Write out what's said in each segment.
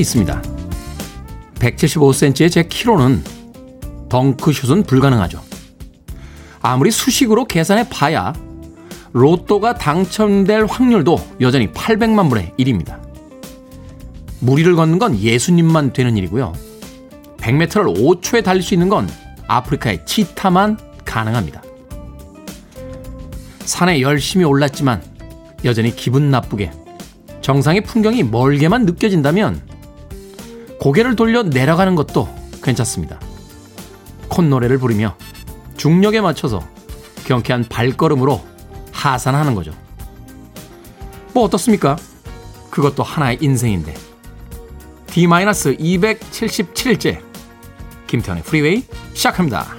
있습니다. 175cm의 제 키로는 덩크슛은 불가능하죠. 아무리 수식으로 계산해 봐야 로또가 당첨될 확률도 여전히 800만 분의 1입니다. 무리를 걷는 건 예수님만 되는 일이고요. 100m를 5초에 달릴 수 있는 건 아프리카의 치타만 가능합니다. 산에 열심히 올랐지만 여전히 기분 나쁘게 정상의 풍경이 멀게만 느껴진다면 고개를 돌려 내려가는 것도 괜찮습니다. 콧노래를 부르며 중력에 맞춰서 경쾌한 발걸음으로 하산하는 거죠. 뭐 어떻습니까? 그것도 하나의 인생인데. D-277일째 김태현의 프리웨이 시작합니다.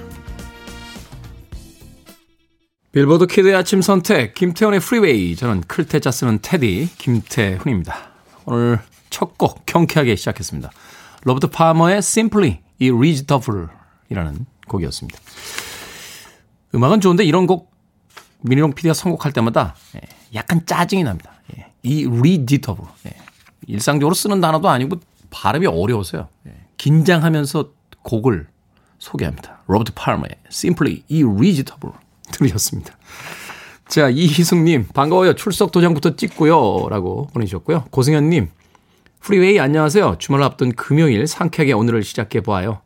빌보드 kid의 아침 선택 김태훈의 프리웨이 저는 클 태자 쓰는 테디 김태훈입니다. 오늘 첫 곡 경쾌하게 시작했습니다. 로버트 파머의 Simply Irresistible이라는 곡이었습니다. 음악은 좋은데 이런 곡 미니롱 PD가 선곡할 때마다 예, 약간 짜증이 납니다. 예, Irresistible 예, 일상적으로 쓰는 단어도 아니고 발음이 어려워서요. 긴장하면서 곡을 소개합니다. 로버트 파머의 Simply Irresistible 들으셨습니다. 자, 이희숙님, 반가워요. 출석 도장부터 찍고요. 라고 보내주셨고요. 고승현님, 프리웨이 안녕하세요. 주말 앞둔 금요일 상쾌하게 오늘을 시작해 보아요.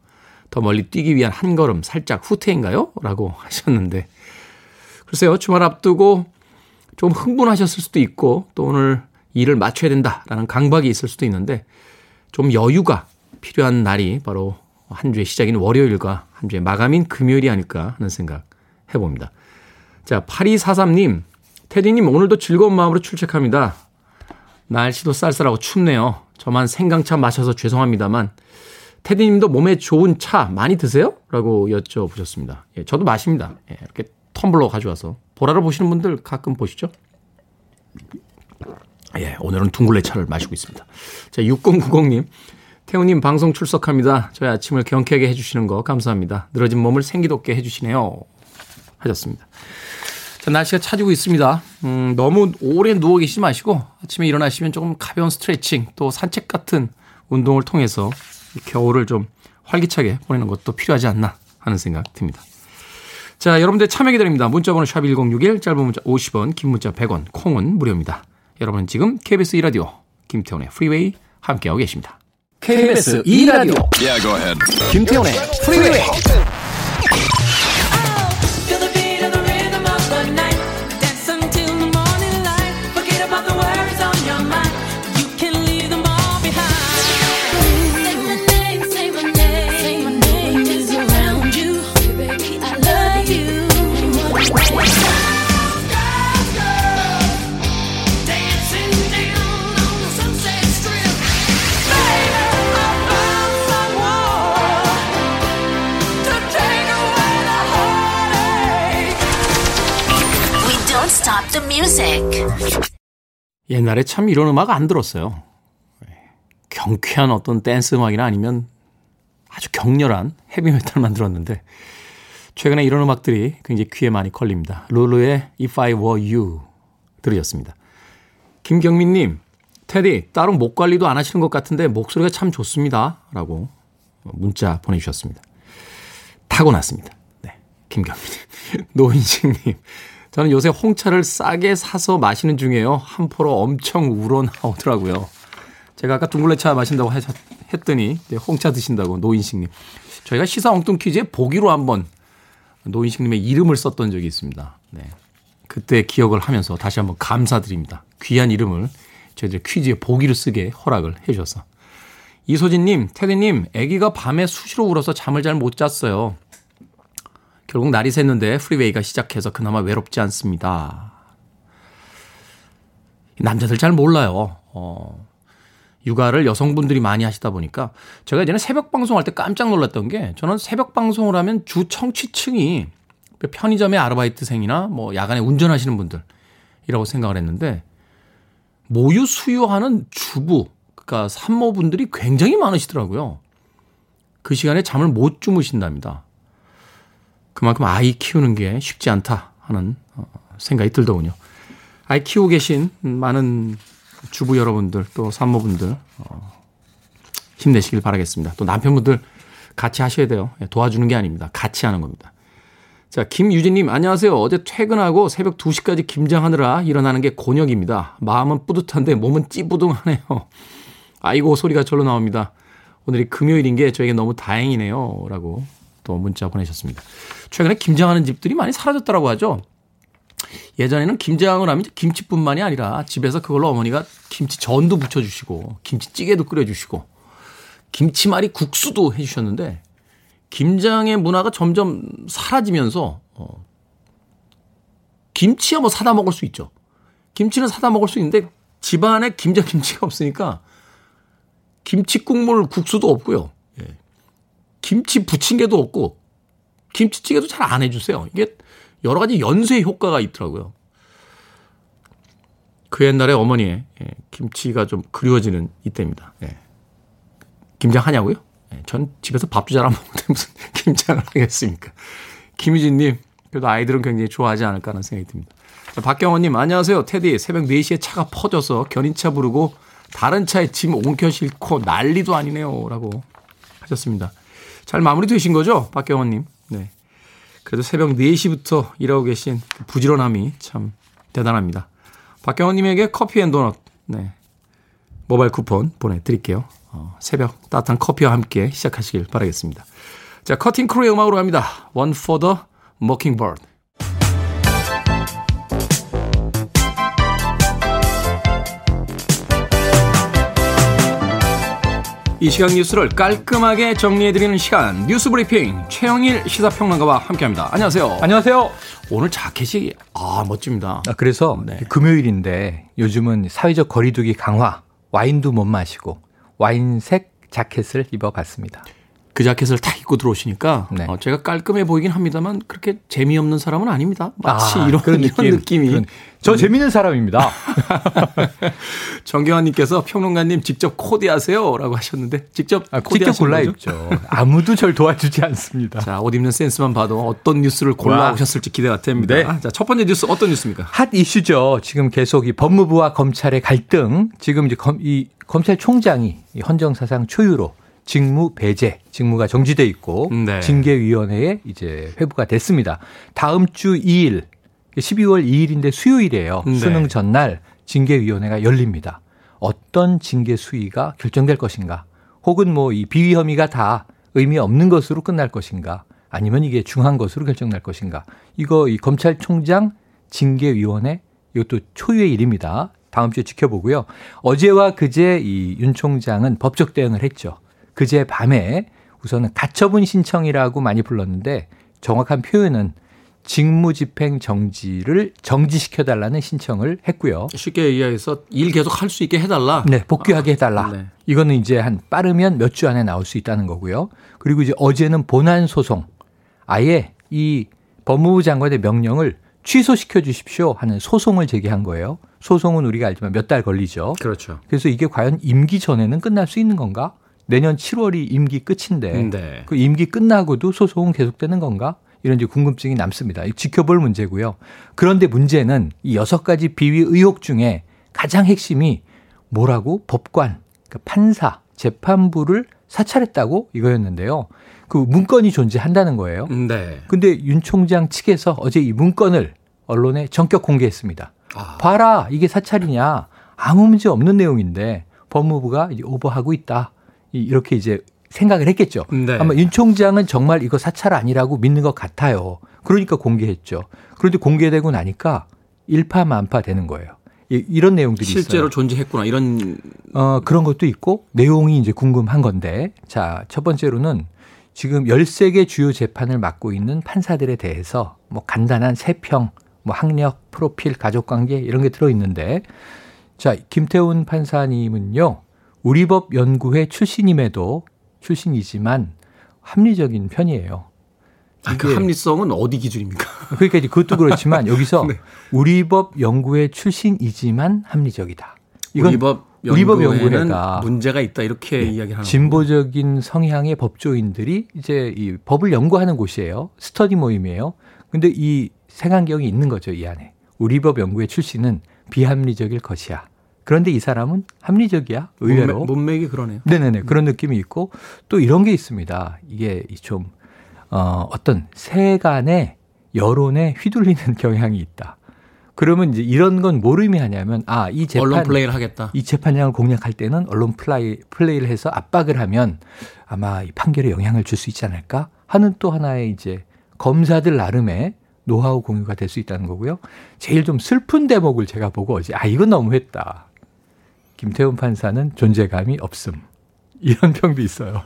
더 멀리 뛰기 위한 한 걸음 살짝 후퇴인가요? 라고 하셨는데. 글쎄요, 주말 앞두고 좀 흥분하셨을 수도 있고, 또 오늘 일을 마쳐야 된다라는 강박이 있을 수도 있는데, 좀 여유가 필요한 날이 바로 한 주의 시작인 월요일과 한 주의 마감인 금요일이 아닐까 하는 생각 해봅니다. 자, 8243님, 테디님 오늘도 즐거운 마음으로 출첵합니다. 날씨도 쌀쌀하고 춥네요. 저만 생강차 마셔서 죄송합니다만, 테디님도 몸에 좋은 차 많이 드세요? 라고 여쭤보셨습니다. 예, 저도 마십니다. 예, 이렇게 텀블러 가져와서. 보라를 보시는 분들 가끔 보시죠? 예, 오늘은 둥글레 차를 마시고 있습니다. 자, 6090님. 태우님 방송 출석합니다. 저희 아침을 경쾌하게 해주시는 거 감사합니다. 늘어진 몸을 생기돋게 해주시네요. 하셨습니다. 자, 날씨가 차지고 있습니다. 음, 너무 오래 누워 계시지 마시고 아침에 일어나시면 조금 가벼운 스트레칭 또 산책 같은 운동을 통해서 겨울을 좀 활기차게 보내는 것도 필요하지 않나 하는 생각 듭니다. 자, 여러분들 참여 기다립니다. 문자번호 샵 1061, 짧은 문자 50원, 긴 문자 100원, 콩은 무료입니다. 여러분은 지금 KBS 2라디오 김태훈의 프리웨이 함께하고 계십니다. KBS 2라디오 yeah, 김태훈의 프리웨이 옛날에 참 이런 음악 안 들었어요. 경쾌한 어떤 댄스 음악이나 아니면 아주 격렬한 헤비메탈만 들었는데 최근에 이런 음악들이 굉장히 귀에 많이 걸립니다. 룰루의 If I Were You 들으셨습니다. 김경민님, 테디 따로 목 관리도 안 하시는 것 같은데 목소리가 참 좋습니다. 라고 문자 보내주셨습니다. 타고났습니다. 네, 김경민님. 노인식님, 저는 요새 홍차를 싸게 사서 마시는 중이에요. 한 포로 엄청 우러나오더라고요. 제가 아까 둥글레차 마신다고 했더니 홍차 드신다고 노인식님. 저희가 시사 엉뚱 퀴즈에 보기로 한번 노인식님의 이름을 썼던 적이 있습니다. 네. 그때 기억을 하면서 다시 한번 감사드립니다. 귀한 이름을 저희들 퀴즈에 보기를 쓰게 허락을 해 주셔서. 이소진님, 테디님, 아기가 밤에 수시로 울어서 잠을 잘 못 잤어요. 결국 날이 샜는데 프리웨이가 시작해서 그나마 외롭지 않습니다. 남자들 잘 몰라요. 어, 육아를 여성분들이 많이 하시다 보니까 제가 예전에 새벽 방송할 때 깜짝 놀랐던 게 저는 새벽 방송을 하면 주 청취층이 편의점의 아르바이트생이나 뭐 야간에 운전하시는 분들이라고 생각을 했는데 모유 수유하는 주부 그러니까 산모분들이 굉장히 많으시더라고요. 그 시간에 잠을 못 주무신답니다. 그만큼 아이 키우는 게 쉽지 않다 하는 어, 생각이 들더군요. 아이 키우고 계신 많은 주부 여러분들 또 산모분들 어, 힘내시길 바라겠습니다. 또 남편분들 같이 하셔야 돼요. 예, 도와주는 게 아닙니다. 같이 하는 겁니다. 자, 김유진님, 안녕하세요. 어제 퇴근하고 새벽 2시까지 김장하느라 일어나는 게 곤욕입니다. 마음은 뿌듯한데 몸은 찌부둥하네요. 아이고, 소리가 절로 나옵니다. 오늘이 금요일인 게 저에게 너무 다행이네요. 라고 또 문자 보내셨습니다. 최근에 김장하는 집들이 많이 사라졌다고 하죠. 예전에는 김장을 하면 김치뿐만이 아니라 집에서 그걸로 어머니가 김치전도 부쳐주시고 김치찌개도 끓여주시고 김치말이 국수도 해주셨는데 김장의 문화가 점점 사라지면서 어, 김치야 뭐 사다 먹을 수 있죠. 김치는 사다 먹을 수 있는데 집안에 김장 김치가 없으니까 김치 국물 국수도 없고요. 예. 김치 부침개도 없고 김치찌개도 잘 안 해주세요. 이게 여러 가지 연쇄 효과가 있더라고요. 그 옛날에 어머니의 예, 김치가 좀 그리워지는 이때입니다. 예. 김장 하냐고요? 예, 전 집에서 밥도 잘 안 먹는데 무슨 김장을 하겠습니까? 김유진님, 그래도 아이들은 굉장히 좋아하지 않을까 하는 생각이 듭니다. 박경원님, 안녕하세요. 테디, 새벽 4시에 차가 퍼져서 견인차 부르고 다른 차에 짐 옮겨 싣고 난리도 아니네요. 라고 하셨습니다. 잘 마무리 되신 거죠? 박경원님. 네. 그래도 새벽 4시부터 일하고 계신 그 부지런함이 참 대단합니다. 박경원님에게 커피 and 도넛, 네. 모바일 쿠폰 보내드릴게요. 어, 새벽 따뜻한 커피와 함께 시작하시길 바라겠습니다. 자, 커팅 크루의 음악으로 갑니다. One for the Mockingbird. 이 시각 뉴스를 깔끔하게 정리해드리는 시간 뉴스 브리핑 최영일 시사평론가와 함께합니다. 안녕하세요. 안녕하세요. 오늘 자켓이 아 멋집니다. 아, 그래서 네. 금요일인데 요즘은 사회적 거리두기 강화 와인도 못 마시고 와인색 자켓을 입어봤습니다. 그 자켓을 다 입고 들어오시니까 네. 어, 제가 깔끔해 보이긴 합니다만 그렇게 재미없는 사람은 아닙니다. 마치 아, 이런, 그런 느낌, 이런 느낌이. 그런, 저 음. 재미있는 사람입니다. 정경환님께서 평론가님 직접 코디하세요 라고 하셨는데 직접 아, 직접 골라 입죠. 아무도 절 도와주지 않습니다. 자, 옷 입는 센스만 봐도 어떤 뉴스를 골라 오셨을지 기대가 됩니다. 네. 자, 첫 번째 뉴스 어떤 뉴스입니까? 핫 이슈죠. 지금 계속 이 법무부와 검찰의 갈등, 지금 이제 검, 이 검찰총장이 헌정사상 초유로 직무 배제, 직무가 정지돼 있고 네. 징계위원회에 이제 회부가 됐습니다. 다음 주 2일, 12월 2일인데 수요일이에요. 네. 수능 전날 징계위원회가 열립니다. 어떤 징계 수위가 결정될 것인가? 혹은 뭐 이 비위 혐의가 다 의미 없는 것으로 끝날 것인가? 아니면 이게 중한 것으로 결정날 것인가? 이거 이 검찰총장 징계위원회 이것도 초유의 일입니다. 다음 주에 지켜보고요. 어제와 그제 이 윤 총장은 법적 대응을 했죠. 그제 밤에 우선은 가처분 신청이라고 많이 불렀는데 정확한 표현은 직무집행 정지를 정지시켜달라는 신청을 했고요. 쉽게 이야기해서 일 계속 할 수 있게 해달라. 네, 복귀하게 해달라. 아, 네. 이거는 이제 한 빠르면 몇 주 안에 나올 수 있다는 거고요. 그리고 이제 어제는 본안 소송, 아예 이 법무부 장관의 명령을 취소시켜 주십시오 하는 소송을 제기한 거예요. 소송은 우리가 알지만 몇 달 걸리죠. 그렇죠. 그래서 이게 과연 임기 전에는 끝날 수 있는 건가? 내년 7월이 임기 끝인데 네. 그 임기 끝나고도 소송은 계속되는 건가? 이런 이제 궁금증이 남습니다. 지켜볼 문제고요. 그런데 문제는 이 여섯 가지 비위 의혹 중에 가장 핵심이 뭐라고 법관, 그러니까 판사, 재판부를 사찰했다고 이거였는데요. 그 문건이 존재한다는 거예요. 네. 근데 윤 총장 측에서 어제 이 문건을 언론에 전격 공개했습니다. 아. 봐라, 이게 사찰이냐. 아무 문제 없는 내용인데 법무부가 이제 오버하고 있다. 이렇게 이제 생각을 했겠죠. 네. 아마 윤 총장은 정말 이거 사찰 아니라고 믿는 것 같아요. 그러니까 공개했죠. 그런데 공개되고 나니까 일파만파 되는 거예요. 이런 내용들이 실제로 있어요. 존재했구나 이런 어 그런 것도 있고 내용이 이제 궁금한 건데 자 첫 번째로는 지금 13개 주요 재판을 맡고 있는 판사들에 대해서 뭐 간단한 세평, 뭐 학력, 프로필, 가족관계 이런 게 들어 있는데 자 김태훈 판사님은요 우리법 연구회 출신임에도 출신이지만 합리적인 편이에요. 아, 그 합리성은 어디 기준입니까? 그러니까 이제 그것도 그렇지만 여기서 네. 우리 법 연구회 출신이지만 합리적이다. 이건 우리 법 우리법 연구회가 문제가 있다 이렇게 네. 이야기하는 진보적인 성향의 법조인들이 이제 이 법을 연구하는 곳이에요. 스터디 모임이에요. 근데 이 색안경이 있는 거죠, 이 안에. 우리법 연구회 출신은 비합리적일 것이야. 그런데 이 사람은 합리적이야. 의외로. 문맥, 문맥이 그러네요. 네네네. 그런 느낌이 있고 또 이런 게 있습니다. 이게 좀, 어, 어떤 세간의 여론에 휘둘리는 경향이 있다. 그러면 이제 이런 건 뭘 의미하냐면 아, 이 재판 언론 플레이를 하겠다. 이 재판장을 공략할 때는 언론 플레이 플레이를 해서 압박을 하면 아마 이 판결에 영향을 줄 수 있지 않을까 하는 또 하나의 이제 검사들 나름의 노하우 공유가 될 수 있다는 거고요. 제일 좀 슬픈 대목을 제가 보고 어제 아 이건 너무했다. 김태훈 판사는 존재감이 없음. 이런 평도 있어요.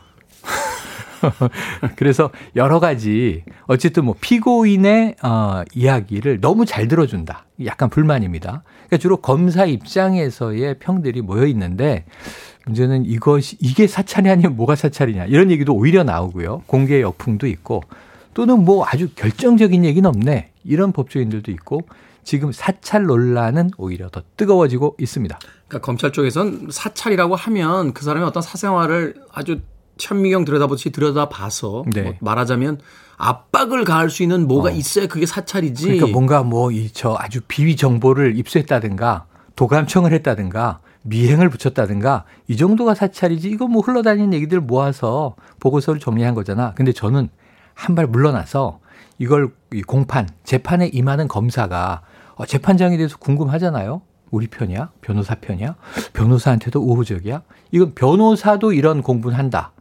그래서 여러 가지 어쨌든 뭐 피고인의 어, 이야기를 너무 잘 들어준다. 약간 불만입니다. 그러니까 주로 검사 입장에서의 평들이 모여 있는데 문제는 이것이 이게 사찰이 아니면 뭐가 사찰이냐 이런 얘기도 오히려 나오고요. 공개 역풍도 있고 또는 뭐 아주 결정적인 얘기는 없네 이런 법조인들도 있고 지금 사찰 논란은 오히려 더 뜨거워지고 있습니다. 그러니까 검찰 쪽에선 사찰이라고 하면 그 사람의 어떤 사생활을 아주 천미경 들여다보듯이 들여다봐서 네. 뭐 말하자면 압박을 가할 수 있는 뭐가 어. 있어야 그게 사찰이지. 그러니까 뭔가 뭐 이 저 아주 비위 정보를 입수했다든가 도감청을 했다든가 미행을 붙였다든가 이 정도가 사찰이지 이거 뭐 흘러다니는 얘기들 모아서 보고서를 정리한 거잖아. 근데 저는 한 발 물러나서 이걸 공판 재판에 임하는 검사가 어, 재판장에 대해서 궁금하잖아요. 우리 편이야? 변호사 편이야? 변호사한테도 우호적이야? 이건 변호사도 이런 공부는 한다.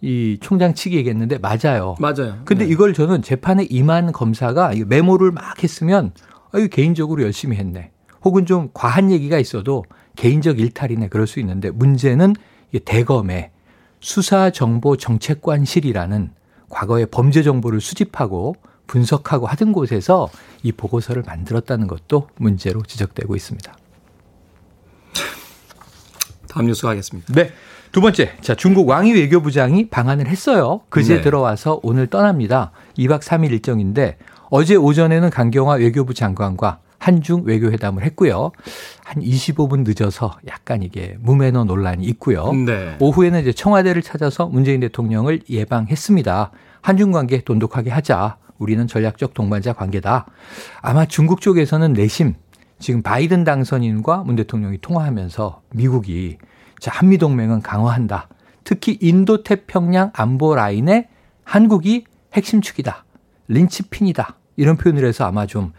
이 총장 측이 얘기했는데 맞아요. 맞아요. 근데 네. 이걸 저는 재판에 임한 검사가 메모를 막 했으면 아유 개인적으로 열심히 했네. 혹은 좀 과한 얘기가 있어도 개인적 일탈이네 그럴 수 있는데 문제는 대검의 수사정보정책관실이라는 과거의 범죄 정보를 수집하고 분석하고 하던 곳에서 이 보고서를 만들었다는 것도 문제로 지적되고 있습니다. 다음 뉴스 가겠습니다. 네. 두 번째, 자 중국 왕이 외교부장이 방한을 했어요. 그제 네. 들어와서 오늘 떠납니다. 2박 3일 일정인데 어제 오전에는 강경화 외교부 장관과 한중 외교회담을 했고요. 한 25분 늦어서 약간 이게 무매너 논란이 있고요. 네. 오후에는 이제 청와대를 찾아서 문재인 대통령을 예방했습니다. 한중 관계 돈독하게 하자. 우리는 전략적 동반자 관계다. 아마 중국 쪽에서는 내심 지금 바이든 당선인과 문 대통령이 통화하면서 미국이 자, 한미동맹은 강화한다. 특히 인도 태평양 안보 라인에 한국이 핵심 축이다. 린치핀이다. 이런 표현을 해서 아마 좀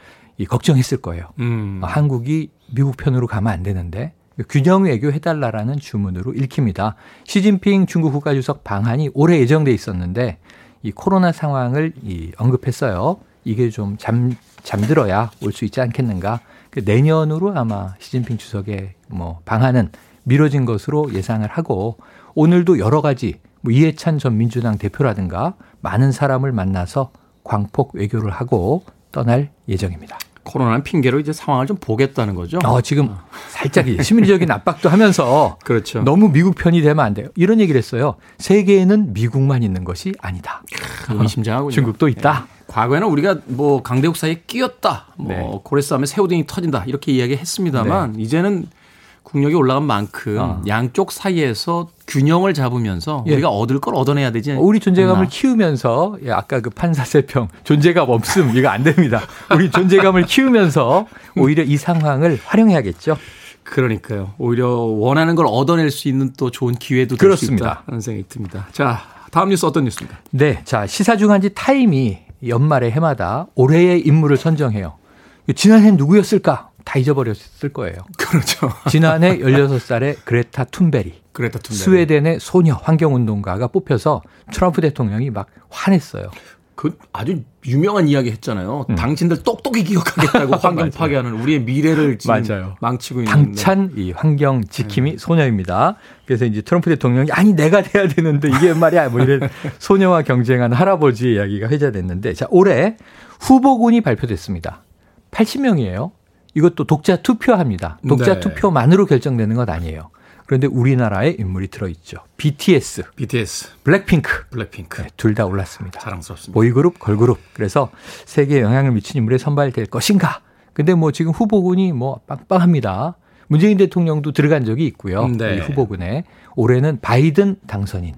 걱정했을 거예요. 음. 한국이 미국 편으로 가면 안 되는데 균형 외교 해달라라는 주문으로 읽힙니다. 시진핑 중국 국가주석 방한이 올해 예정돼 있었는데 이 코로나 상황을 이 언급했어요. 이게 좀 잠, 잠들어야 올 수 있지 않겠는가. 그 내년으로 아마 시진핑 주석의 뭐 방한은 미뤄진 것으로 예상을 하고 오늘도 여러 가지 뭐 이해찬 전 민주당 대표라든가 많은 사람을 만나서 광폭 외교를 하고 떠날 예정입니다. 코로나는 핑계로 이제 상황을 좀 보겠다는 거죠. 어, 지금 살짝 심리적인 압박도 하면서 그렇죠. 너무 미국 편이 되면 안 돼요. 이런 얘기를 했어요. 세계에는 미국만 있는 것이 아니다. 의심장하군요. 중국도 있다. 네. 과거에는 우리가 뭐 강대국 사이에 끼었다. 뭐 네. 고래 싸움에 새우등이 터진다. 이렇게 이야기했습니다만 네. 이제는 국력이 올라간 만큼 어. 양쪽 사이에서 균형을 잡으면서 예. 우리가 얻을 걸 얻어내야 되지. 우리 존재감을 않나. 키우면서 예, 아까 그 판사세평 존재감 없음 이거 안 됩니다. 우리 존재감을 키우면서 오히려 이 상황을 활용해야겠죠. 그러니까요. 오히려 원하는 걸 얻어낼 수 있는 또 좋은 기회도 될 수 있다 하는 생각이 듭니다. 자, 다음 뉴스 어떤 뉴스입니까? 네, 자 시사 중한지 타임이 연말에 해마다 올해의 인물을 선정해요. 지난해 누구였을까? 다 잊어버렸을 거예요. 그렇죠. 지난해 16살의 그레타 툰베리. 그레타 툰베리. 스웨덴의 소녀 환경운동가가 뽑혀서 트럼프 대통령이 막 화냈어요. 그 아주 유명한 이야기 했잖아요. 음. 당신들 똑똑히 기억하겠다고 환경 파괴하는 우리의 미래를 지금 맞아요. 망치고 있는 당찬 이 환경 지킴이 음. 소녀입니다. 그래서 이제 트럼프 대통령이 아니 내가 돼야 되는데 이게 말이야 뭐 이런 소녀와 경쟁하는 할아버지의 이야기가 회자됐는데 자 올해 후보군이 발표됐습니다. 80명이에요. 이것도 독자 투표합니다. 독자 네. 투표만으로 결정되는 것 아니에요. 그런데 우리나라에 인물이 들어있죠. BTS. BTS. 블랙핑크. 블랙핑크. 네, 둘다 올랐습니다. 자랑스럽습니다. 보이그룹, 걸그룹. 그래서 세계에 영향을 미친 인물에 선발될 것인가. 근데 뭐 지금 후보군이 뭐 빵빵합니다. 문재인 대통령도 들어간 적이 있고요. 네. 이 후보군에. 올해는 바이든 당선인.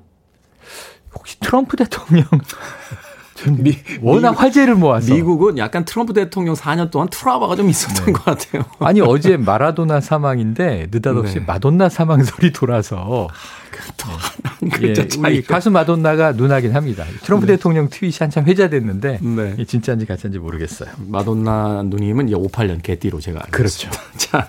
혹시 트럼프 대통령 미, 워낙 미, 화제를 모아서 미국은 약간 트럼프 대통령 4년 동안 트라우마가 좀 있었던 네. 것 같아요. 아니 어제 마라도나 사망인데 느닷없이 네. 마돈나 사망 소리 돌아서 아, 그 예, 우리 가수 마돈나가 누나긴 합니다. 트럼프 네. 대통령 트윗이 한참 회자됐는데 네. 진짜인지 가짜인지 모르겠어요. 마돈나 누님은 이제 58년 개띠로 제가 알고 그렇죠. 자.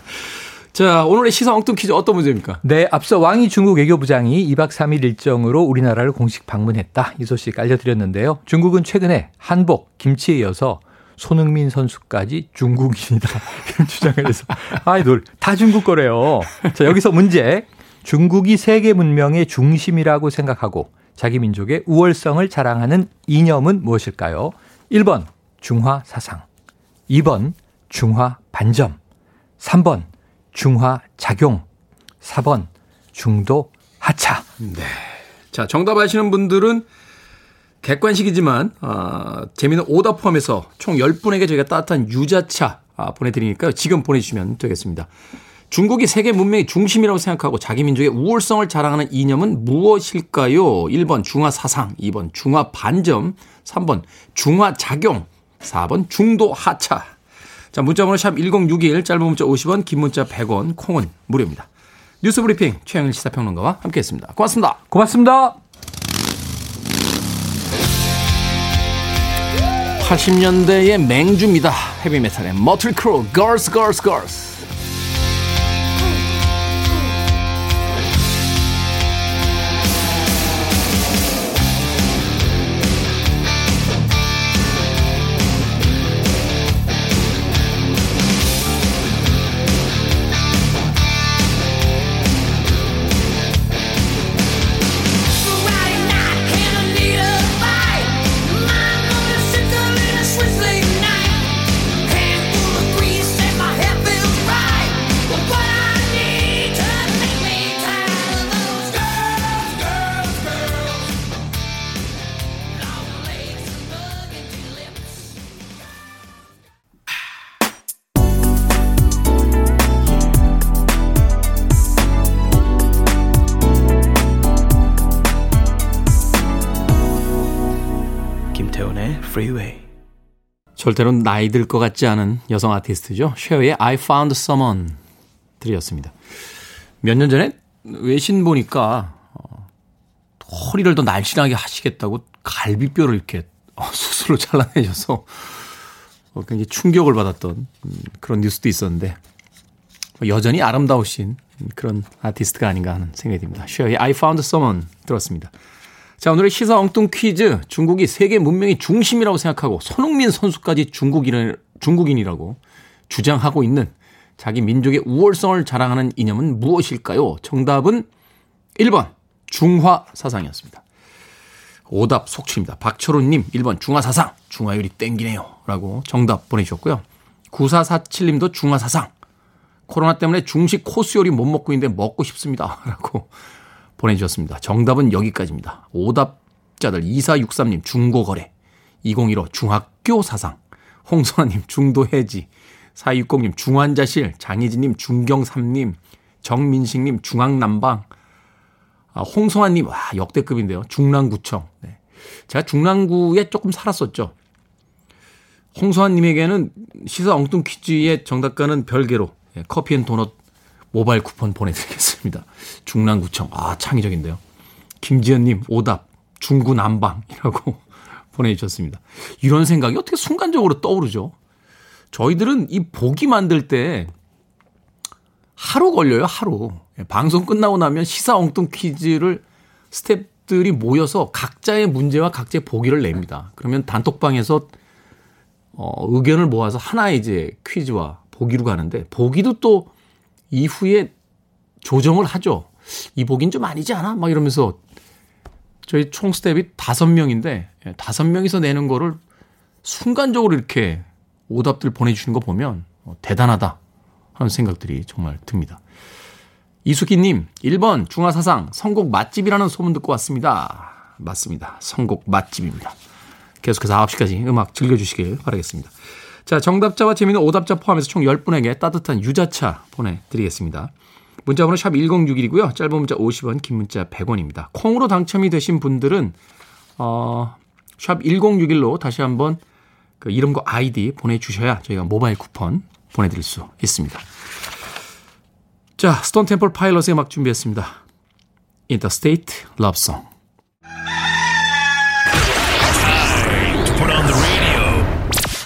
자, 오늘의 시사 엉뚱 퀴즈 어떤 문제입니까? 네, 앞서 왕이 중국 외교부장이 2박 3일 일정으로 우리나라를 공식 방문했다. 이 소식 알려드렸는데요. 중국은 최근에 한복, 김치에 이어서 손흥민 선수까지 중국인이다. 이런 주장을 해서 아이돌 다 중국 거래요. 자, 여기서 문제. 중국이 세계 문명의 중심이라고 생각하고 자기 민족의 우월성을 자랑하는 이념은 무엇일까요? 1번 중화 사상, 2번 중화 반점, 3번 중화 작용. 4번 중도 하차. 네. 자, 정답 아시는 분들은 객관식이지만 어, 재미있는 오답 포함해서 총 10분에게 저희가 따뜻한 유자차 아, 보내드리니까요. 지금 보내주시면 되겠습니다. 중국이 세계 문명의 중심이라고 생각하고 자기 민족의 우월성을 자랑하는 이념은 무엇일까요? 1번 중화 사상, 2번 중화 반점, 3번 중화 작용, 4번 중도 하차. 자, 문자번호 샵 1061, 짧은 문자 50원, 긴 문자 100원, 콩은 무료입니다. 뉴스 브리핑 최영일 시사평론가와 함께했습니다. 고맙습니다. 고맙습니다. 80년대의 맹주입니다. 헤비메탈의 머틀 크루, Girls, Girls, Girls. Freeway. 절대로 나이 들 것 같지 않은 여성 아티스트죠. 쉐어의 I Found Someone 들이었습니다. 몇 년 전에 외신 보니까 어, 허리를 더 날씬하게 하시겠다고 갈비뼈를 이렇게 어, 수술로 잘라내셔서 어, 굉장히 충격을 받았던 음, 그런 뉴스도 있었는데 여전히 아름다우신 그런 아티스트가 아닌가 하는 생각이 듭니다. 쉐어의 I Found Someone 들었습니다. 자, 오늘의 시사 엉뚱 퀴즈. 중국이 세계 문명의 중심이라고 생각하고 손흥민 선수까지 중국인, 중국인이라고 주장하고 있는 자기 민족의 우월성을 자랑하는 이념은 무엇일까요? 정답은 1번 중화 사상이었습니다. 오답 속출입니다. 박철훈님 1번 중화 사상. 중화율이 땡기네요. 라고 정답 보내주셨고요. 9447님도 중화 사상. 코로나 때문에 중식 코스 요리 못 먹고 있는데 먹고 싶습니다. 라고 보내주셨습니다. 정답은 여기까지입니다. 오답자들 2463님 중고거래 2015 중학교 사상 홍선아님 중도해지 4260님 중환자실 장희진님 중경삼님 정민식님 중앙난방 아, 홍성환님 와 역대급인데요. 중랑구청 네. 제가 중랑구에 조금 살았었죠. 홍소환님에게는 시사 엉뚱 퀴즈의 정답과는 별개로 예, 커피 and 도넛 모바일 쿠폰 보내드리겠습니다. 중랑구청. 아, 창의적인데요. 김지연님, 오답. 중구 난방이라고 보내주셨습니다. 이런 생각이 어떻게 순간적으로 떠오르죠? 저희들은 이 보기 만들 때 하루 걸려요, 하루. 예, 방송 끝나고 나면 시사 엉뚱 퀴즈를 스탭들이 모여서 각자의 문제와 각자의 보기를 냅니다. 그러면 단톡방에서 어, 의견을 모아서 하나의 이제 퀴즈와 보기로 가는데 보기도 또 이후에 조정을 하죠. 이 복인 좀 아니지 않아? 막 이러면서 저희 총 스텝이 다섯 명인데 예, 다섯 명이서 내는 거를 순간적으로 이렇게 오답들 보내주시는 거 보면 어, 대단하다 하는 생각들이 정말 듭니다. 이수기님, 1번 중화사상 선곡 맛집이라는 소문 듣고 왔습니다. 맞습니다. 선곡 맛집입니다. 계속해서 9시까지 음악 즐겨주시길 바라겠습니다. 자, 정답자와 재미있는 오답자 포함해서 총 10분에게 따뜻한 유자차 보내드리겠습니다. 문자번호 샵 1061이고요. 짧은 문자 50원, 긴 문자 100원입니다. 콩으로 당첨이 되신 분들은 어, 샵 1061로 다시 한번 그 이름과 아이디 보내주셔야 저희가 모바일 쿠폰 보내드릴 수 있습니다. 자, 스톤 템플 파일럿의 음악 준비했습니다. Love Song.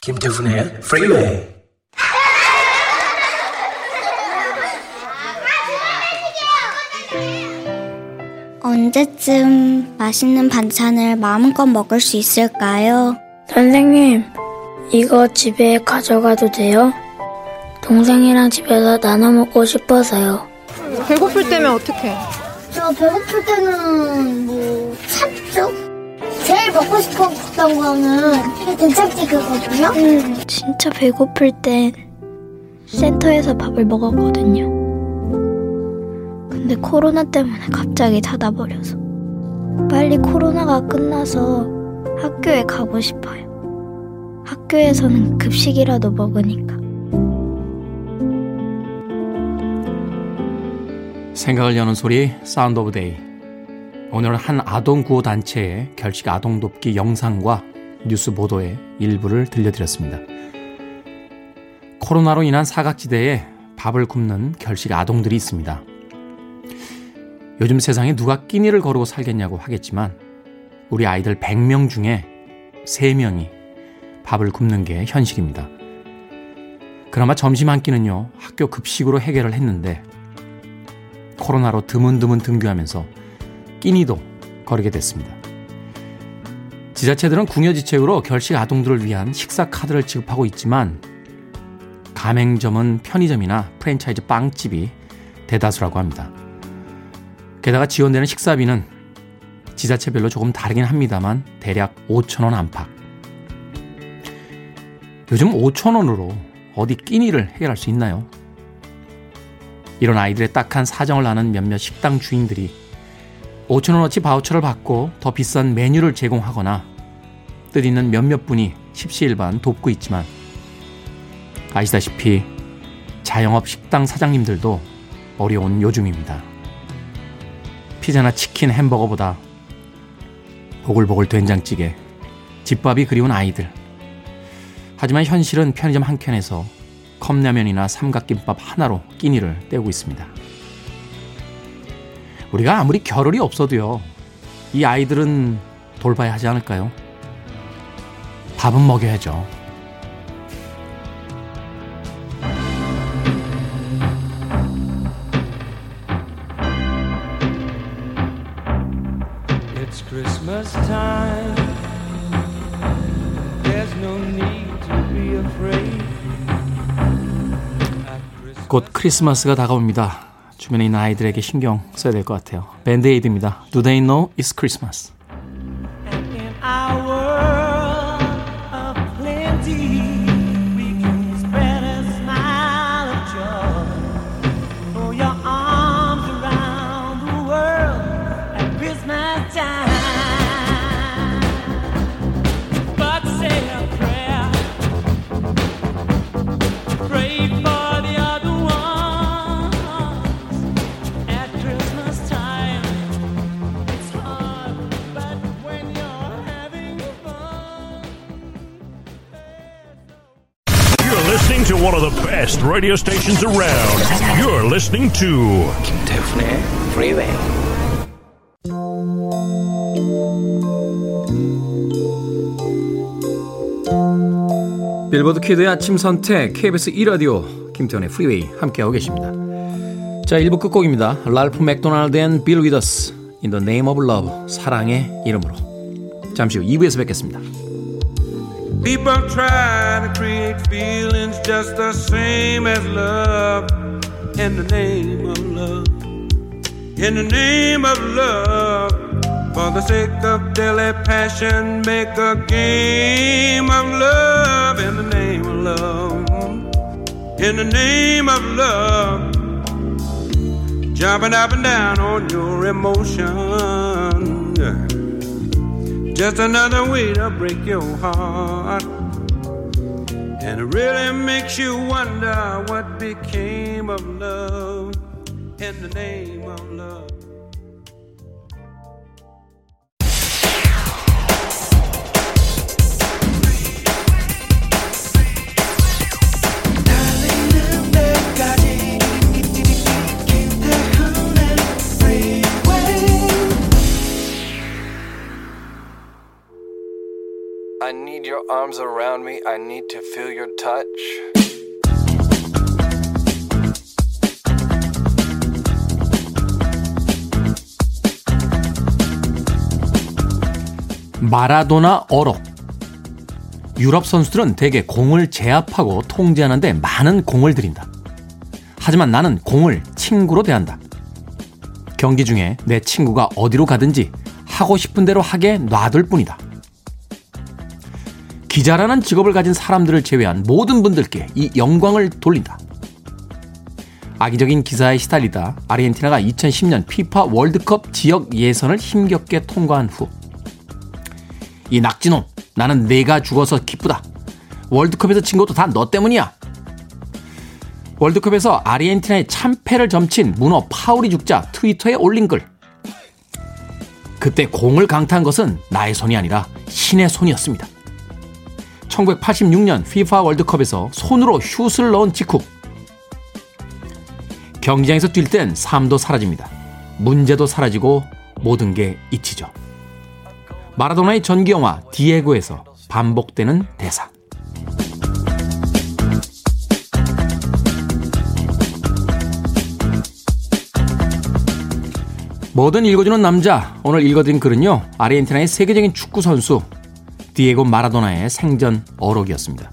김태훈의 프리웨이 언제쯤 맛있는 반찬을 마음껏 먹을 수 있을까요? 선생님, 이거 집에 가져가도 돼요? 동생이랑 집에서 나눠 먹고 싶어서요. 배고플 때면 어떡해? 저 배고플 때는 뭐 찹죽? 제일 먹고 싶었던 거는 된장찌 그거든요. 음, 진짜 배고플 땐 센터에서 밥을 먹었거든요. 근데 코로나 때문에 갑자기 닫아버려서 빨리 코로나가 끝나서 학교에 가고 싶어요. 학교에서는 급식이라도 먹으니까. 생각을 여는 소리 Sound of Day 오늘은 한 아동 구호 단체의 결식 아동 돕기 영상과 뉴스 보도의 일부를 들려드렸습니다. 코로나로 인한 사각지대에 밥을 굶는 결식 아동들이 있습니다. 요즘 세상에 누가 끼니를 거르고 살겠냐고 하겠지만 우리 아이들 100명 중에 3명이 밥을 굶는 게 현실입니다. 그나마 점심 한 끼는요, 학교 급식으로 해결을 했는데 코로나로 드문드문 등교하면서 끼니도 거르게 됐습니다. 지자체들은 궁여지책으로 결식 아동들을 위한 식사 카드를 지급하고 있지만 가맹점은 편의점이나 프랜차이즈 빵집이 대다수라고 합니다. 게다가 지원되는 식사비는 지자체별로 조금 다르긴 합니다만 대략 5천원 안팎. 요즘 5천원으로 어디 끼니를 해결할 수 있나요? 이런 아이들의 딱한 사정을 아는 몇몇 식당 주인들이 5천원어치 바우처를 받고 더 비싼 메뉴를 제공하거나 뜻있는 몇몇 분이 십시일반 돕고 있지만 아시다시피 자영업 식당 사장님들도 어려운 요즘입니다. 피자나 치킨, 햄버거보다 보글보글 된장찌개, 집밥이 그리운 아이들. 하지만 현실은 편의점 한 켠에서 컵라면이나 삼각김밥 하나로 끼니를 때우고 있습니다. 우리가 아무리 겨를이 없어도요, 이 아이들은 돌봐야 하지 않을까요? 밥은 먹여야죠. 곧 크리스마스가 다가옵니다. 주변에 있는 아이들에게 신경 써야 될 것 같아요. 밴드에이드입니다. Do they know it's Christmas? Radio stations around. You're listening to 김태훈의 Freeway. 빌보드 키드의 아침 선택 KBS 1라디오 김태훈의 Freeway 함께하고 계십니다. 자, 1부 끝곡입니다. 랄프 맥도날드 and 빌 위더스 In the Name of Love 사랑의 이름으로 잠시 후 2부에서 뵙겠습니다. People try to create feelings just the same as love in the name of love. In the name of love, for the sake of daily passion, make a game of love in the name of love. In the name of love, jumping up and down on your emotion. Just another way to break your heart. And it really makes you wonder what became of love in the name arms around me. I need to feel your touch. 마라도나 어록. 유럽 선수들은 대개 공을 제압하고 통제하는데 많은 공을 들인다. 하지만 나는 공을 친구로 대한다. 경기 중에 내 친구가 어디로 가든지 하고 싶은 대로 하게 놔둘 뿐이다. 기자라는 직업을 가진 사람들을 제외한 모든 분들께 이 영광을 돌린다. 악의적인 기사에 시달리다 아르헨티나가 2010년 피파 월드컵 지역 예선을 힘겹게 통과한 후 이 낙지놈 나는 내가 죽어서 기쁘다. 월드컵에서 진 것도 다 너 때문이야. 월드컵에서 아르헨티나의 참패를 점친 문어 파울이 죽자 트위터에 올린 글. 그때 공을 강타한 것은 나의 손이 아니라 신의 손이었습니다. 1986년 FIFA 월드컵에서 손으로 슛을 넣은 직후 경기장에서 뛸 땐 삶도 사라집니다. 문제도 사라지고 모든 게 잊히죠. 마라도나의 전기 영화 디에고에서 반복되는 대사. 뭐든 읽어주는 남자. 오늘 읽어드린 글은요. 아르헨티나의 세계적인 축구 선수 디에고 마라도나의 생전 어록이었습니다.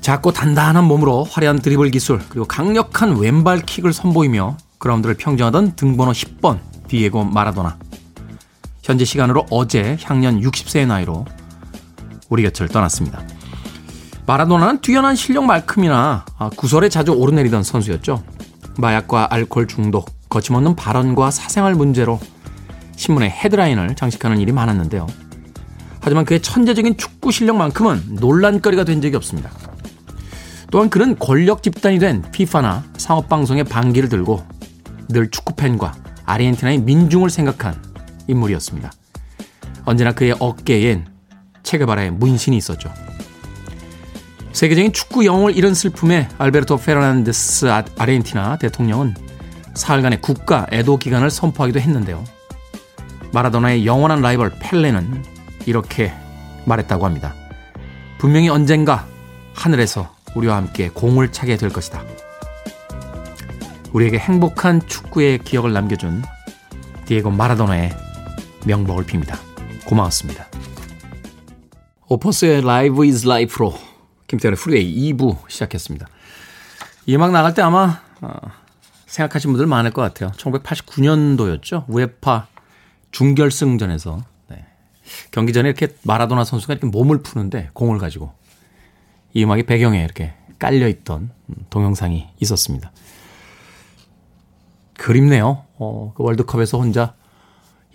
작고 단단한 몸으로 화려한 드리블 기술 그리고 강력한 왼발 킥을 선보이며 그라운드를 평정하던 등번호 10번 디에고 마라도나. 현재 시간으로 어제 향년 60세의 나이로 우리 곁을 떠났습니다. 마라도나는 뛰어난 실력만큼이나 구설에 자주 오르내리던 선수였죠. 마약과 알코올 중독, 거침없는 발언과 사생활 문제로 신문의 헤드라인을 장식하는 일이 많았는데요. 하지만 그의 천재적인 축구 실력만큼은 논란거리가 된 적이 없습니다. 또한 그는 권력 집단이 된 피파나 상업방송의 반기를 들고 늘 축구팬과 아르헨티나의 민중을 생각한 인물이었습니다. 언제나 그의 어깨엔 체게바라의 문신이 있었죠. 세계적인 축구 영웅을 잃은 슬픔에 알베르토 페르난데스 아르헨티나 대통령은 사흘간의 국가 애도 기간을 선포하기도 했는데요. 마라도나의 영원한 라이벌 펠레는 이렇게 말했다고 합니다. 분명히 언젠가 하늘에서 우리와 함께 공을 차게 될 것이다. 우리에게 행복한 축구의 기억을 남겨준 디에고 마라도나의 명복을 빕니다. 고마웠습니다. 오퍼스의 Live Is Life로 김태훈의 Freeway 2부 시작했습니다. 이 음악 나갈 때 아마 어, 생각하신 분들 많을 것 같아요. 1989년도였죠. 우에파 중결승전에서 네. 경기 전에 이렇게 마라도나 선수가 이렇게 몸을 푸는데 공을 가지고 이 음악이 배경에 이렇게 깔려 있던 동영상이 있었습니다. 그립네요. 어, 그 월드컵에서 혼자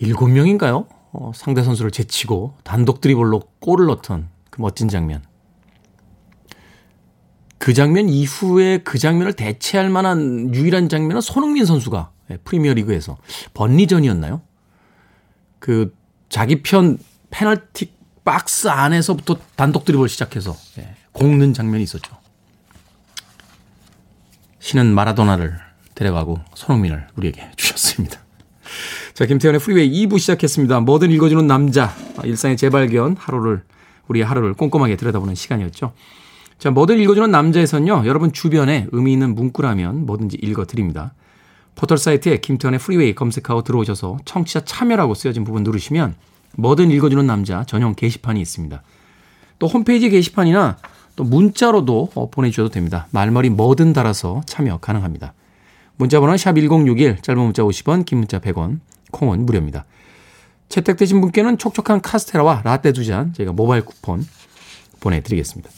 7명인가요? 어, 상대 선수를 제치고 단독 드리블로 골을 넣던 그 멋진 장면. 그 장면 이후에 그 장면을 대체할 만한 유일한 장면은 손흥민 선수가 예, 프리미어 리그에서 번리전이었나요? 그 자기 편 페널티 박스 안에서부터 단독 드리블 시작해서 예, 공는 장면이 있었죠. 신은 마라도나를 데려가고 손흥민을 우리에게 주셨습니다. 자, 김태훈의 Freeway 2부 시작했습니다. 뭐든 읽어주는 남자, 일상의 재발견, 하루를, 우리의 하루를 꼼꼼하게 들여다보는 시간이었죠. 자, 뭐든 읽어주는 남자에서는요, 여러분 주변에 의미 있는 문구라면 뭐든지 읽어드립니다. 포털 사이트에 김태훈의 Freeway 검색하고 들어오셔서 청취자 참여라고 쓰여진 부분 누르시면 뭐든 읽어주는 남자 전용 게시판이 있습니다. 또 홈페이지 게시판이나 또 문자로도 어, 보내주셔도 됩니다. 말머리 뭐든 달아서 참여 가능합니다. 문자번호는 샵1061, 짧은 문자 50원, 긴 문자 100원, 콩은 무료입니다. 채택되신 분께는 촉촉한 카스테라와 라떼 두 잔 저희가 모바일 쿠폰 보내드리겠습니다.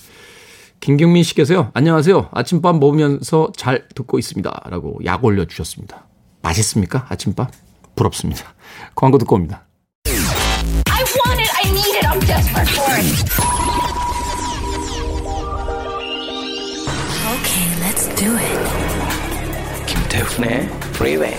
김경민 씨께서요. 안녕하세요. 아침밥 먹으면서 잘 듣고 있습니다. 라고 약 올려주셨습니다. 맛있습니까? 아침밥? 부럽습니다. 광고 듣고 옵니다. I want it, I need it, I'm desperate for it. Okay, let's do it. 김태훈의 Freeway.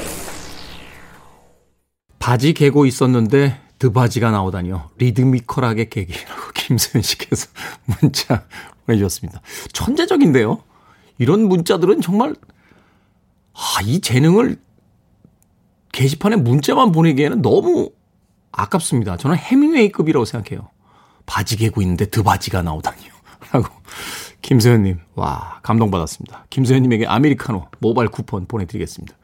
바지 개고 있었는데 드바지가 나오다니요. 리드미컬하게 개기라고 김소연 씨께서 문자 보내주셨습니다. 천재적인데요? 이런 문자들은 정말, 아, 이 재능을 게시판에 문자만 보내기에는 너무 아깝습니다. 저는 해밍웨이급이라고 생각해요. 바지 개고 있는데 드바지가 나오다니요. 라고 김소연님, 와, 감동받았습니다. 김소연님에게 아메리카노 모바일 쿠폰 보내드리겠습니다.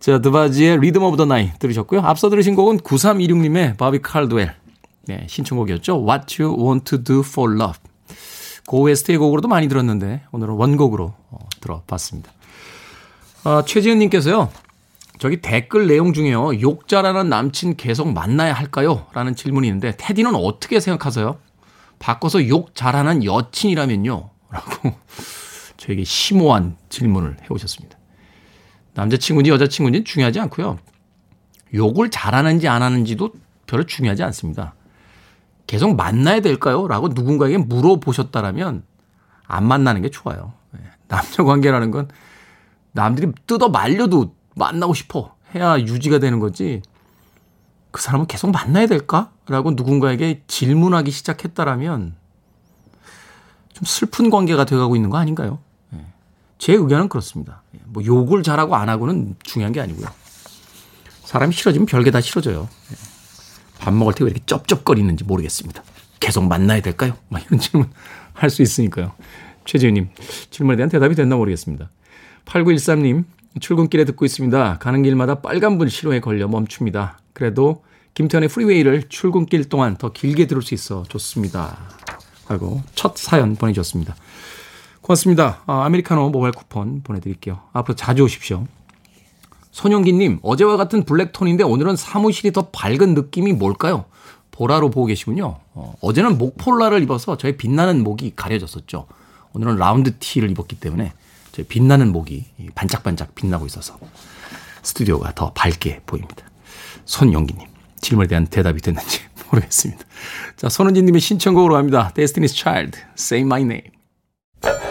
자, 드바지의 Rhythm of the Night 들으셨고요. 앞서 들으신 곡은 9326님의 바비 칼드웰 네, 신청곡이었죠. What You Won't Do for Love. 고웨스트의 곡으로도 많이 들었는데 오늘은 원곡으로 어, 들어봤습니다. 아, 최지은님께서요. 저기 댓글 내용 중에요. 욕 잘하는 남친 계속 만나야 할까요? 라는 질문이 있는데 테디는 어떻게 생각하세요? 바꿔서 욕 잘하는 여친이라면요. 라고 저에게 심오한 질문을 해오셨습니다. 남자친구인지 여자친구인지 중요하지 않고요. 욕을 잘하는지 안 하는지도 별로 중요하지 않습니다. 계속 만나야 될까요? 라고 누군가에게 물어보셨다라면 안 만나는 게 좋아요. 네. 남녀 관계라는 건 남들이 뜯어 말려도 만나고 싶어 해야 유지가 되는 거지. 그 사람은 계속 만나야 될까? 라고 누군가에게 질문하기 시작했다라면 좀 슬픈 관계가 돼가고 있는 거 아닌가요? 네. 제 의견은 그렇습니다. 네. 뭐 욕을 잘하고 안 하고는 중요한 게 아니고요. 사람이 싫어지면 별게 다 싫어져요. 밥 먹을 때 왜 이렇게 쩝쩝거리는지 모르겠습니다. 계속 만나야 될까요? 막 이런 질문 할 수 있으니까요. 최지은님, 질문에 대한 대답이 됐나 모르겠습니다. 8913님, 출근길에 듣고 있습니다. 가는 길마다 빨간불 시로에 걸려 멈춥니다. 그래도 김태현의 프리웨이를 출근길 동안 더 길게 들을 수 있어 좋습니다. 하고 첫 사연 보내주셨습니다. 고맙습니다. 아, 아메리카노 모바일 쿠폰 보내드릴게요. 앞으로 자주 오십시오. 손영기님, 어제와 같은 블랙톤인데 오늘은 사무실이 더 밝은 느낌이 뭘까요? 보라로 보고 계시군요. 어, 어제는 목폴라를 입어서 저의 빛나는 목이 가려졌었죠. 오늘은 라운드 티를 입었기 때문에 저의 빛나는 목이 반짝반짝 빛나고 있어서 스튜디오가 더 밝게 보입니다. 손영기님, 질문에 대한 대답이 됐는지 모르겠습니다. 자, 손은진님의 신청곡으로 갑니다. Destiny's Child, Say My Name.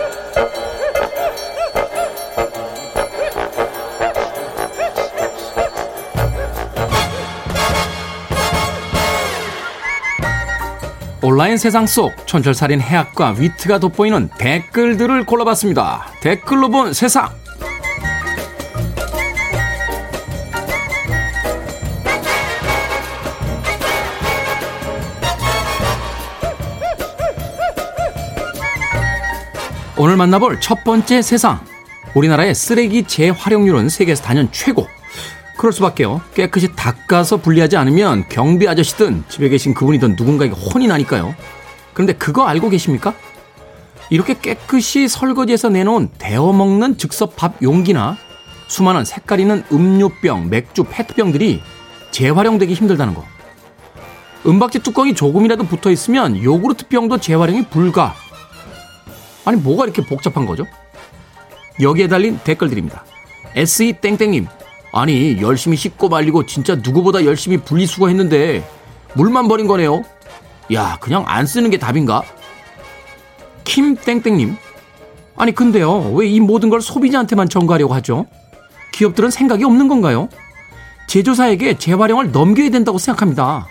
온라인 세상 속 촌철살인 해학과 위트가 돋보이는 댓글들을 골라봤습니다. 댓글로 본 세상. 오늘 만나볼 첫 번째 세상. 우리나라의 쓰레기 재활용률은 세계에서 단연 최고. 그럴 수밖에요. 깨끗이 닦아서 분리하지 않으면 경비 아저씨든 집에 계신 그분이든 누군가에게 혼이 나니까요. 그런데 그거 알고 계십니까? 이렇게 깨끗이 설거지해서 내놓은 데워 먹는 즉석 밥 용기나 수많은 색깔 있는 음료병, 맥주, 페트병들이 재활용되기 힘들다는 거. 은박지 뚜껑이 조금이라도 붙어 있으면 요구르트 병도 재활용이 불가. 아니 뭐가 이렇게 복잡한 거죠? 여기에 달린 댓글들입니다. SE 땡땡님 아니 열심히 씻고 말리고 진짜 누구보다 열심히 분리수거했는데 물만 버린 거네요. 야 그냥 안 쓰는 게 답인가? 킴땡땡님 아니 근데요 왜 이 모든 걸 소비자한테만 전가하려고 하죠? 기업들은 생각이 없는 건가요? 제조사에게 재활용을 넘겨야 된다고 생각합니다.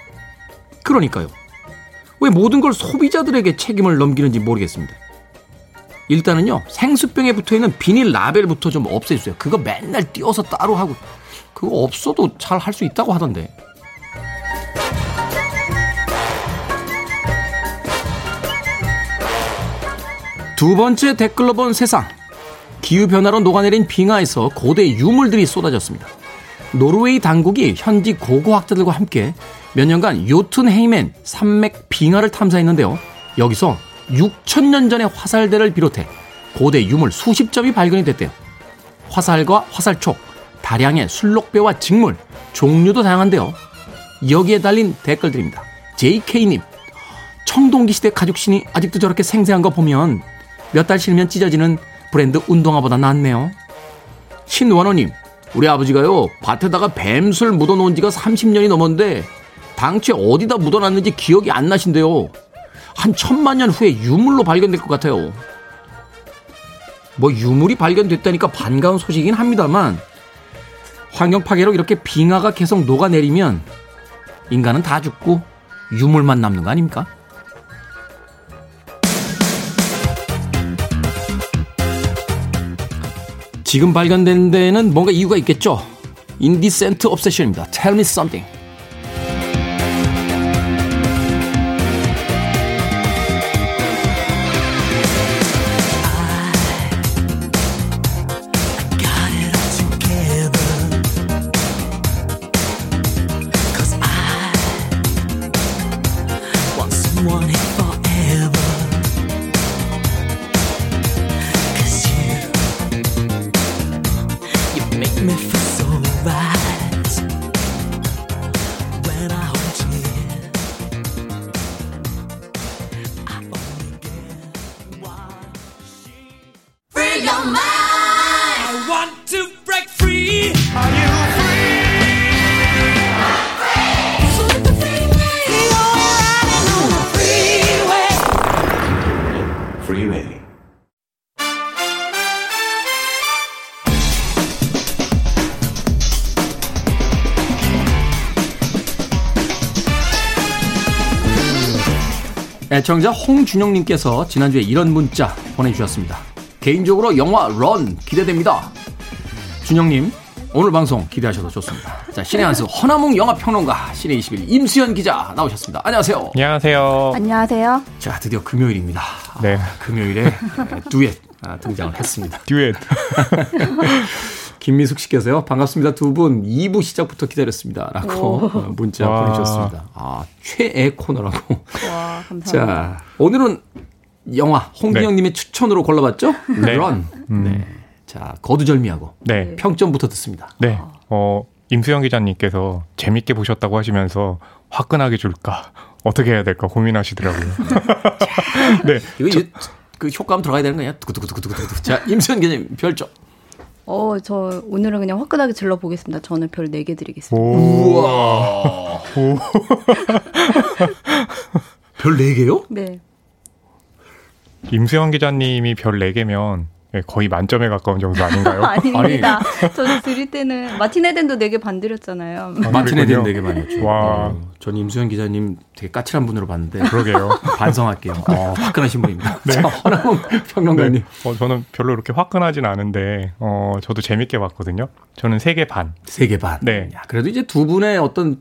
그러니까요. 왜 모든 걸 소비자들에게 책임을 넘기는지 모르겠습니다. 일단은요 생수병에 붙어있는 비닐 라벨부터 좀 없애주세요. 그거 맨날 띄워서 따로 하고 그거 없어도 잘 할 수 있다고 하던데. 두 번째 댓글로 본 세상. 기후변화로 녹아내린 빙하에서 고대 유물들이 쏟아졌습니다. 노르웨이 당국이 현지 고고학자들과 함께 몇 년간 요튼헤이멘 산맥 빙하를 탐사했는데요. 여기서 6천년 전의 화살대를 비롯해 고대 유물 수십 점이 발견이 됐대요. 화살과 화살촉, 다량의 술록배와 직물, 종류도 다양한데요. 여기에 달린 댓글들입니다. JK님, 청동기 시대 가죽신이 아직도 저렇게 생생한 거 보면 몇 달 실면 찢어지는 브랜드 운동화보다 낫네요. 신원호님, 우리 아버지가요, 밭에다가 뱀술 묻어놓은 지가 30년이 넘었는데, 당최 어디다 묻어놨는지 기억이 안 나신대요. 한 천만 년 후에 유물로 발견될 것 같아요. 뭐 유물이 발견됐다니까 반가운 소식이긴 합니다만 환경 파괴로 이렇게 빙하가 계속 녹아내리면 인간은 다 죽고 유물만 남는 거 아닙니까? 지금 발견된 데는 뭔가 이유가 있겠죠. 인디센트 옵세션입니다. Tell me something. 애청자 홍준영님께서 지난주에 이런 문자 보내주셨습니다. 개인적으로 영화 런 기대됩니다. 준영님 오늘 방송 기대하셔도 좋습니다. 자 신의 한수 허나몽 영화 평론가 신의 21 임수연 기자 나오셨습니다. 안녕하세요. 안녕하세요. 안녕하세요. 자 드디어 금요일입니다. 네. 아, 금요일에 듀엣 아, 등장을 했습니다. 듀엣. 김미숙 씨께서요. 반갑습니다. 두 분 2부 시작부터 기다렸습니다. 라고 오. 문자 와. 보내주셨습니다. 아, 최애 코너라고. 와, 감사합니다. 자, 오늘은 영화 홍기영님의 네. 추천으로 골라봤죠? 네. 런. 음. 네. 자, 거두절미하고 네. 평점부터 듣습니다. 네. 어, 임수영 기자님께서 재밌게 보셨다고 하시면서 화끈하게 줄까 어떻게 해야 될까 고민하시더라고요. 네. 이거 저, 그 효과음 들어가야 되는 거냐? 두구두구두구두구. 자, 임수영 기자님 별점. 어, 저 오늘은 그냥 화끈하게 질러 보겠습니다. 저는 별 4개 드리겠습니다. 우와. 별 4개요? 네. 임수영 기자님이 별 4개면 네, 거의 만점에 가까운 정도 아닌가요? 아닙니다. 저는 드릴 때는 마틴에덴도 4개 반 드렸잖아요. 아, 마틴에덴 4개 반이었죠. 와. 네. 전 임수현 기자님 되게 까칠한 분으로 봤는데. 그러게요. 반성할게요. 어, 화끈하신 분입니다. 네. 자, 허나몬 평론가님. 네. 어, 저는 별로 그렇게 화끈하진 않은데, 어, 저도 재밌게 봤거든요. 저는 3개 반. 3개 반. 네. 야, 그래도 이제 두 분의 어떤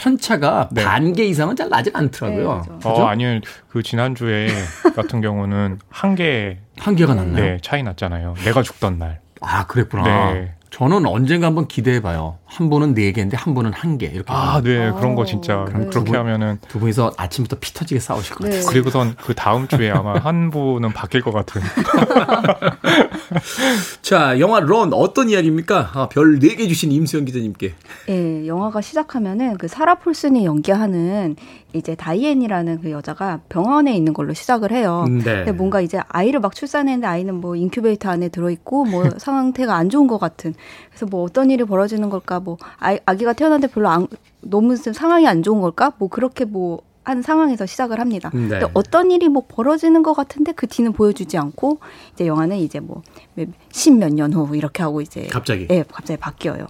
편차가 네. 반개 이상은 잘 나진 않더라고요. 네, 어, 아니요. 그 지난주에 같은 경우는 한 개. 한 개가 났나요? 네, 차이 났잖아요. 내가 죽던 날. 아, 그랬구나. 네. 저는 언젠가 한번 기대해봐요. 한 분은 네 개인데 한 분은 한 개. 이렇게. 아, 네. 그런 거 진짜. 네. 그렇게 하면은. 두 분이서 아침부터 피 터지게 싸우실 것 네. 같아요. 그리고선 그 다음 주에 아마 한 분은 바뀔 것 같은. 자, 영화 런 어떤 이야기입니까? 아, 별 4개 주신 임수영 기자님께. 네, 영화가 시작하면은 그 사라 폴슨이 연기하는 이제 다이앤이라는 그 여자가 병원에 있는 걸로 시작을 해요. 네. 근데 뭔가 이제 아이를 막 출산했는데 아이는 뭐 인큐베이터 안에 들어있고 뭐 상태가 안 좋은 것 같은. 그래서 뭐 어떤 일이 벌어지는 걸까? 뭐 아이, 아기가 태어났는데 별로 안, 너무 상황이 안 좋은 걸까? 뭐 그렇게 뭐한 상황에서 시작을 합니다. 네. 근데 어떤 일이 뭐 벌어지는 것 같은데 그 뒤는 보여주지 않고 이제 영화는 이제 뭐 십몇 년 후 이렇게 하고 이제 갑자기 예, 네, 갑자기 바뀌어요.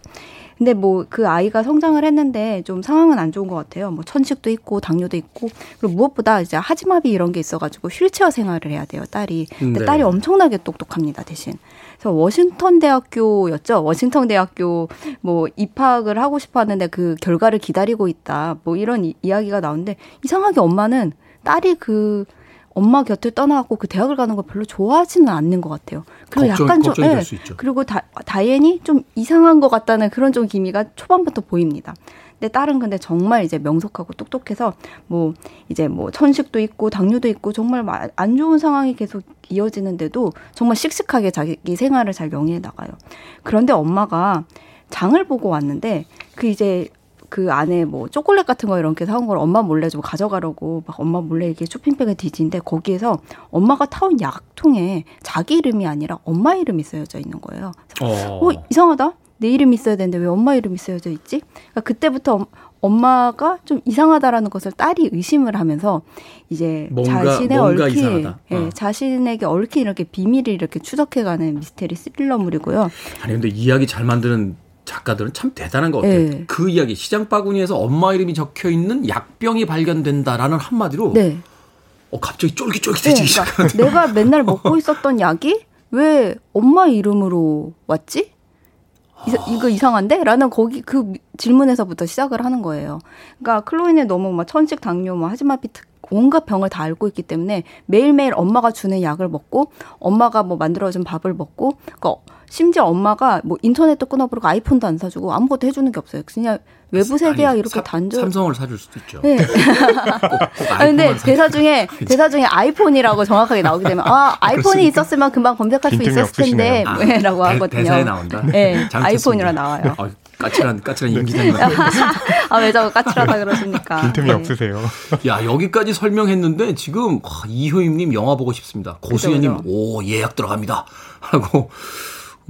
근데 뭐 그 아이가 성장을 했는데 좀 상황은 안 좋은 것 같아요. 뭐 천식도 있고 당뇨도 있고 그리고 무엇보다 이제 하지마비 이런 게 있어가지고 휠체어 생활을 해야 돼요 딸이. 근데 네. 딸이 엄청나게 똑똑합니다 대신. 그래서 워싱턴 대학교였죠. 워싱턴 대학교 뭐 입학을 하고 싶었는데 그 결과를 기다리고 있다. 뭐 이런 이, 이야기가 나오는데 이상하게 엄마는 딸이 그 엄마 곁을 떠나고 그 대학을 가는 걸 별로 좋아하지는 않는 것 같아요. 그리고 걱정, 약간 좀, 예. 그리고 다, 다이앤이 좀 이상한 것 같다는 그런 좀 기미가 초반부터 보입니다. 근데 딸은 근데 정말 이제 명석하고 똑똑해서 뭐 이제 뭐 천식도 있고 당뇨도 있고 정말 안 좋은 상황이 계속 이어지는데도 정말 씩씩하게 자기 생활을 잘 영위해 나가요. 그런데 엄마가 장을 보고 왔는데 그 이제 그 안에 뭐 초콜릿 같은 거 이렇게 사온 걸 엄마 몰래 좀 가져가려고 막 엄마 몰래 이렇게 쇼핑백에 뒤진데 거기에서 엄마가 타온 약통에 자기 이름이 아니라 엄마 이름이 쓰여져 있는 거예요. 어, 어 이상하다. 내 이름이 있어야 되는데 왜 엄마 이름이 쓰여져 있지? 그러니까 그때부터 엄마가 좀 이상하다라는 것을 딸이 의심을 하면서 이제 뭔가, 자신의 뭔가 얽힌 어. 예, 자신에게 얽힌 이렇게 비밀을 이렇게 추적해가는 미스테리 스릴러물이고요. 아니 근데 이야기 잘 만드는 작가들은 참 대단한 것 같아요. 네. 그 이야기 시장 바구니에서 엄마 이름이 적혀 있는 약병이 발견된다라는 한마디로 네. 어 갑자기 쫄깃쫄깃해지기 네, 그러니까 시작하는 내가 맨날 먹고 있었던 약이 왜 엄마 이름으로 왔지? 이거 이상한데? 라는 거기 그 질문에서부터 시작을 하는 거예요. 그러니까 클로이는 너무 막 천식 당뇨, 뭐 하지마비 특 온갖 병을 다 앓고 있기 때문에 매일매일 엄마가 주는 약을 먹고 엄마가 뭐 만들어준 밥을 먹고 그러니까 심지어 엄마가 뭐 인터넷도 끊어버리고 아이폰도 안 사주고 아무것도 해주는 게 없어요. 그냥 외부 세계와 이렇게 사, 단절. 삼성을 사줄 수도 있죠. 네. 꼭, 아 근데 대사 중에 대사 중에 아이폰이라고 정확하게 나오게 되면 아 아이폰이 있었으면 금방 검색할 수 있었을 텐데라고 아, 하거든요. 대사에 나온다. 네, 아이폰이라 나와요. 아, 까칠한 까칠한 임 기자님. 아왜 자꾸 까칠하다 그러십니까? 빈틈이 네. 없으세요. 야 여기까지 설명했는데 지금 와, 이효임님 영화 보고 싶습니다. 고수연님 오 예약 들어갑니다. 하고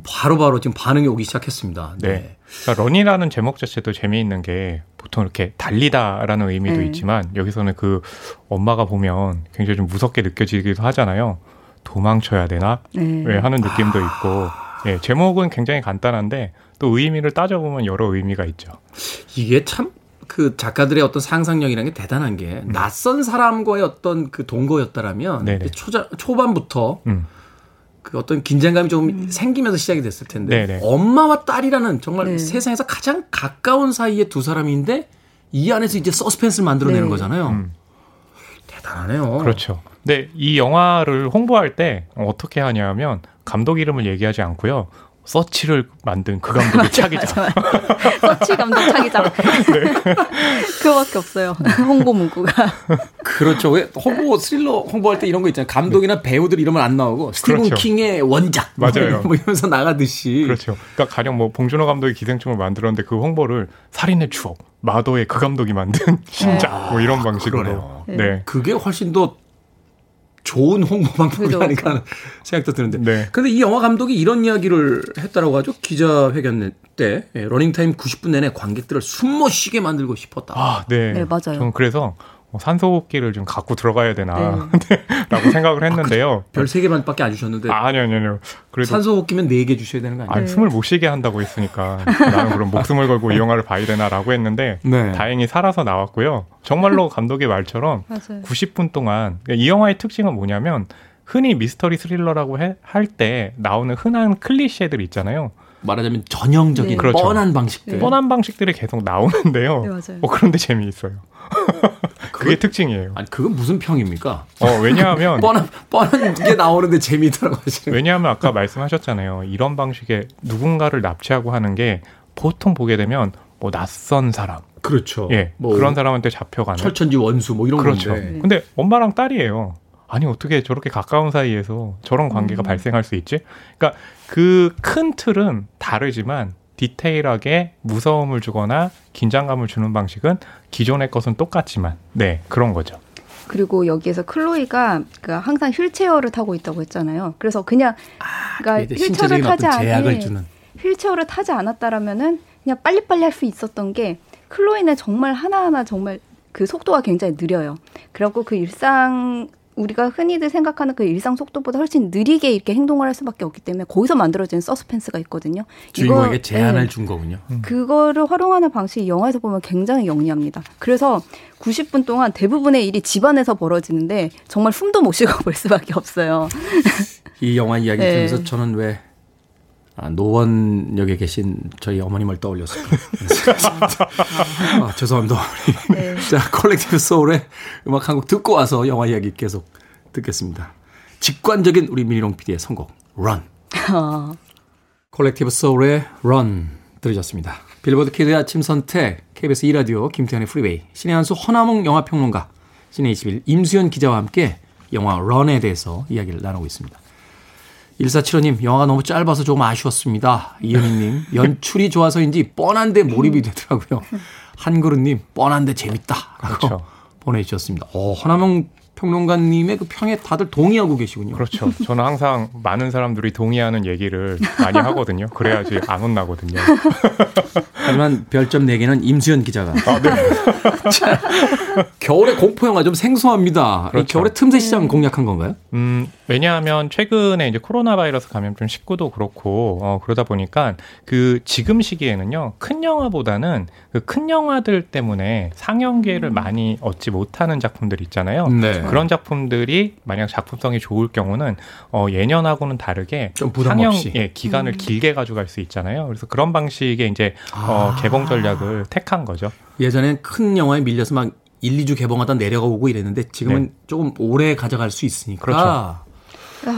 바로바로 바로 지금 반응이 오기 시작했습니다. 네. 네. 그러니까 런이라는 제목 자체도 재미있는 게 보통 이렇게 달리다라는 의미도 네. 있지만 여기서는 그 엄마가 보면 굉장히 좀 무섭게 느껴지기도 하잖아요. 도망쳐야 되나? 네. 왜 하는 느낌도 있고. 예, 제목은 굉장히 간단한데 또 의미를 따져보면 여러 의미가 있죠. 이게 참 그 작가들의 어떤 상상력이라는 게 대단한 게 음. 낯선 사람과의 어떤 그 동거였다라면 초자, 초반부터 음. 그 어떤 긴장감이 좀 음. 생기면서 시작이 됐을 텐데 네네. 엄마와 딸이라는 정말 네. 세상에서 가장 가까운 사이의 두 사람인데 이 안에서 이제 서스펜스를 만들어내는 네. 거잖아요. 음. 대단하네요. 그렇죠. 근데 이 영화를 홍보할 때 어떻게 하냐면 감독 이름을 얘기하지 않고요. 서치를 만든 그 감독의 차기작. 서치 감독 차기작. 네. 그거밖에 없어요. 홍보 문구가. 그렇죠. 왜 홍보 스릴러 홍보할 때 이런 거 있잖아요. 감독이나 네. 배우들 이름은 안 나오고 스티븐 그렇죠. 킹의 원작. 맞아요. 뭐 이러면서 나가듯이. 그렇죠. 그러니까 가령 뭐 봉준호 감독이 기생충을 만들었는데 그 홍보를 살인의 추억, 마도의 그 감독이 만든 신작 뭐 이런 방식으로. 네. 네. 그게 훨씬 더 좋은 홍보 방법이 아닌가 하는 생각도 드는데. 네. 근데 이 영화 감독이 이런 이야기를 했다라고 하죠. 기자회견 때 예, 러닝타임 90분 내내 관객들을 숨 못 쉬게 만들고 싶었다. 아, 네. 네, 맞아요. 저는 그래서 뭐 산소호흡기를 좀 갖고 들어가야 되나 네. 라고 생각을 했는데요. 아, 별 3개만밖에 안 주셨는데. 아, 아니요, 아니요. 아니요. 그래도 산소호흡기면 4개 주셔야 되는 거 아니에요? 아니, 숨을 못 쉬게 한다고 했으니까 나는 그럼 목숨을 걸고 이 영화를 봐야 되나라고 했는데 네. 다행히 살아서 나왔고요. 정말로 감독의 말처럼 90분 동안 그러니까 이 영화의 특징은 뭐냐면 흔히 미스터리 스릴러라고 할 때 나오는 흔한 클리셰들 있잖아요. 말하자면 전형적인 네. 그렇죠. 뻔한 방식들. 네. 뻔한 방식들이 계속 나오는데요. 네, 맞아요. 어, 그런데 재미있어요. 그게 특징이에요. 아니 그건 무슨 평입니까? 어 왜냐하면 뻔한 뻔한 게 나오는데 재미있더라고 하시는. 왜냐하면 아까 말씀하셨잖아요. 이런 방식의 누군가를 납치하고 하는 게 보통 보게 되면 뭐 낯선 사람. 그렇죠. 예. 뭐 그런 사람한테 잡혀가는. 철천지 원수 뭐 이런 그렇죠. 건데. 근데 엄마랑 딸이에요. 아니 어떻게 저렇게 가까운 사이에서 저런 관계가 음. 발생할 수 있지? 그러니까 그 큰 틀은 다르지만 디테일하게 무서움을 주거나 긴장감을 주는 방식은 기존의 것은 똑같지만 네 그런 거죠. 그리고 여기에서 클로이가 그 항상 휠체어를 타고 있다고 했잖아요. 그래서 그냥 아, 그러니까 휠체어를 타지 않은 휠체어를 타지 않았다라면은 그냥 빨리빨리 할 수 있었던 게 클로이는 정말 하나하나 정말 그 속도가 굉장히 느려요. 그리고 그 일상 우리가 흔히들 생각하는 그 일상 속도보다 훨씬 느리게 이렇게 행동을 할 수밖에 없기 때문에 거기서 만들어지는 서스펜스가 있거든요. 주인공에게 제한을 네. 준 거군요. 음. 그거를 활용하는 방식이 영화에서 보면 굉장히 영리합니다. 그래서 90분 동안 대부분의 일이 집안에서 벌어지는데 정말 숨도 못 쉬고 볼 수밖에 없어요. 이 영화 이야기 네. 들으면서 저는 왜 아, 노원역에 계신 저희 어머님을 떠올렸어요. 아, 죄송합니다. 네. 자, 콜렉티브 소울의 음악 한 곡 듣고 와서 영화 이야기 계속 듣겠습니다. 직관적인 우리 미니롱 PD의 선곡, Run. 콜렉티브 소울의 Run 들으셨습니다. 빌보드 키드의 아침 선택, KBS 2라디오, 김태훈의 Freeway, 신의 한수 허남웅 영화평론가, 씨네21 임수연 기자와 함께 영화 Run에 대해서 이야기를 나누고 있습니다. 1475님, 영화가 너무 짧아서 조금 아쉬웠습니다. 이현희님, 연출이 좋아서인지 뻔한데 몰입이 되더라고요. 한그릇님, 뻔한데 재밌다. 라고 그렇죠. 보내주셨습니다. 어, 허나명 평론가님의 그 평에 다들 동의하고 계시군요. 그렇죠. 저는 항상 많은 사람들이 동의하는 얘기를 많이 하거든요. 그래야지 안 혼나거든요. 하지만 별점 4개는 임수연 기자가. 아, 네. 자, 겨울의 공포 영화 좀 생소합니다. 그렇죠. 겨울의 틈새 시장 공략한 건가요? 음, 왜냐하면 최근에 이제 코로나 바이러스 감염증 19도 그렇고 어, 그러다 보니까 그 지금 시기에는요 큰 영화보다는 그 큰 영화들 때문에 상영 기회를 음. 많이 얻지 못하는 작품들 있잖아요. 네. 그런 작품들이 만약 작품성이 좋을 경우는 어, 예년하고는 다르게 상영 예, 기간을 음. 길게 가져갈 수 있잖아요. 그래서 그런 방식의 이제 아. 어, 개봉 전략을 택한 거죠. 예전엔 큰 영화에 밀려서 막 1, 2주 개봉하다 내려가고 이랬는데 지금은 네. 조금 오래 가져갈 수 있으니까. 그렇죠.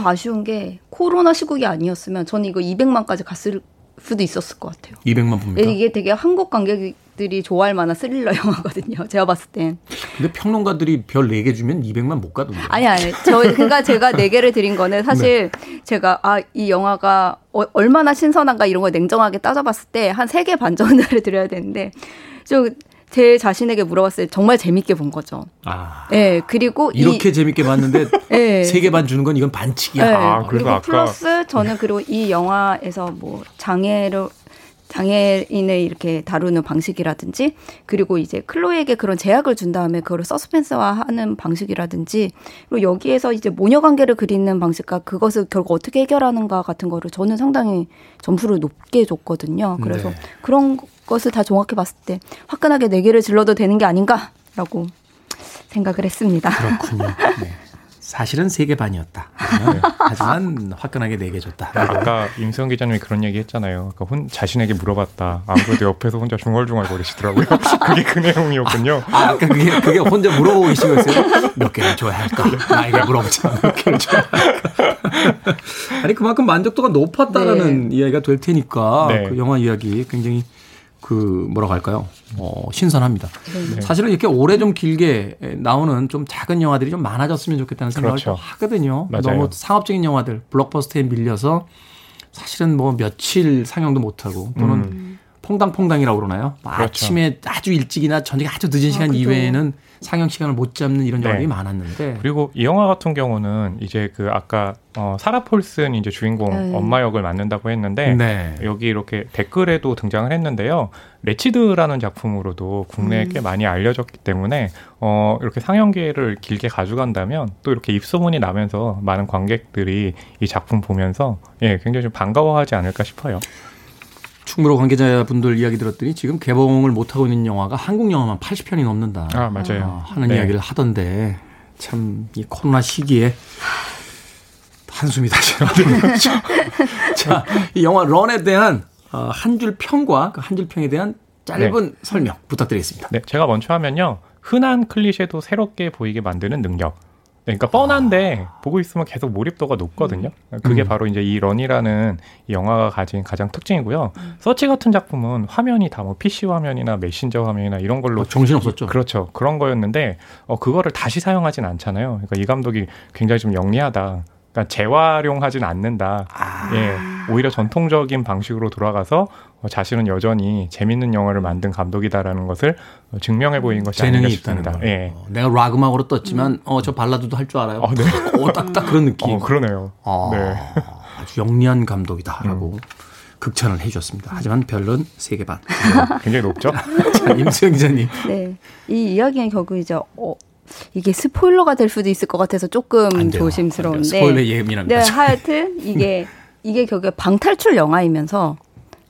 아쉬운 게 코로나 시국이 아니었으면 저는 이거 200만까지 갔을 수도 있었을 것 같아요. 200만 봅니까? 이게 되게 한국 관객들이 좋아할 만한 스릴러 영화거든요. 제가 봤을 땐. 근데 평론가들이 별 4개 주면 200만 못 가던데. 아니, 아니. 저, 그러니까 제가 4개를 드린 거는 사실 네. 제가, 아, 이 영화가 어, 얼마나 신선한가 이런 걸 냉정하게 따져봤을 때 한 3개 반 정도를 드려야 되는데, 좀, 제 자신에게 물어봤을 때 정말 재밌게 본 거죠. 아. 네, 그리고 이렇게 이, 재밌게 봤는데 네. 세개 반 주는 건 이건 반칙이야. 네, 아, 그리고 아까... 플러스 저는 그리고 이 영화에서 뭐 장애를 장애인을 이렇게 다루는 방식이라든지 그리고 이제 클로에게 그런 제약을 준 다음에 그거를 서스펜스화하는 방식이라든지 그리고 여기에서 이제 모녀 관계를 그리는 방식과 그것을 결국 어떻게 해결하는가 같은 거를 저는 상당히 점수를 높게 줬거든요. 그래서 네. 그런 것을 다 종합해 봤을 때 화끈하게 네 개를 질러도 되는 게 아닌가라고 생각을 했습니다. 그렇군요. 네. 사실은 세 개 반이었다. 네. 하지만 화끈하게 네 개 줬다. 아까 임수영 기자님이 그런 얘기 했잖아요. 아까 혼, 자신에게 물어봤다. 아무래도 옆에서 혼자 중얼중얼 거리시더라고요. 그게 그 내용이었군요. 아, 아까 그게, 그게 혼자 물어보고 계신 거였어요? 몇 개를 줘야 할까? 나에게 물어보자. 몇 개를 줘야 할까? 아니, 그만큼 만족도가 높았다라는 네. 이야기가 될 테니까 네. 그 영화 이야기 굉장히 그 뭐라고 할까요? 어, 신선합니다. 네. 사실은 이렇게 오래 좀 길게 나오는 좀 작은 영화들이 좀 많아졌으면 좋겠다는 생각을 그렇죠. 하거든요. 맞아요. 너무 상업적인 영화들 블록버스터에 밀려서 사실은 뭐 며칠 상영도 못 하고 또는 음. 퐁당퐁당이라고 그러나요? 그렇죠. 아침에 아주 일찍이나 저녁에 아주 늦은 시간 아, 이외에는 상영 시간을 못 잡는 이런 영화들이 네. 많았는데 그리고 이 영화 같은 경우는 이제 그 아까 어, 사라 폴슨 이제 주인공 네. 엄마 역을 맡는다고 했는데 네. 여기 이렇게 댓글에도 등장을 했는데요. 레치드라는 작품으로도 국내에 음. 꽤 많이 알려졌기 때문에 어, 이렇게 상영 기회를 길게 가져간다면 또 이렇게 입소문이 나면서 많은 관객들이 이 작품 보면서 예, 굉장히 좀 반가워하지 않을까 싶어요. 충무로 관계자분들 이야기 들었더니 지금 개봉을 못하고 있는 영화가 한국 영화만 80편이 넘는다. 아, 맞아요. 어, 하는 네. 이야기를 하던데 참 이 코로나 시기에 한숨이 다시 나오는 거죠. 자, 이 영화 런에 대한 어, 한줄 평과 그 한 줄 평에 대한 짧은 네. 설명 부탁드리겠습니다. 네, 제가 먼저 하면요. 흔한 클리셰도 새롭게 보이게 만드는 능력. 네, 그러니까 뻔한데 아. 보고 있으면 계속 몰입도가 높거든요. 음. 그게 음. 바로 이제 이 런이라는 이 영화가 가진 가장 특징이고요. 음. 서치 같은 작품은 화면이 다 뭐 PC 화면이나 메신저 화면이나 이런 걸로 어, 정신 없었죠. 그렇죠. 그런 거였는데 어 그거를 다시 사용하진 않잖아요. 그러니까 이 감독이 굉장히 좀 영리하다. 그러니까 재활용하진 않는다. 아. 예, 오히려 전통적인 방식으로 돌아가서 어, 자신은 여전히 재밌는 영화를 만든 감독이다라는 것을 어, 증명해 보인 것이 재능이 있다는 예. 어, 내가 락 음악으로 떴지만 어 저 발라드도 할 줄 알아요. 어, 네. 어, 딱딱 그런 느낌. 어, 그러네요. 아, 네. 아주 영리한 감독이다라고 음. 극찬을 해주셨습니다. 하지만 별론 3개 반. 굉장히 높죠? 자, 임수영 기자님. 네. 이 이야기는 결국 이제 어, 이게 스포일러가 될 수도 있을 것 같아서 조금 조심스러운데. 스포일러 예민합니다. 네, 하여튼 이게 이게 결국에 방탈출 영화이면서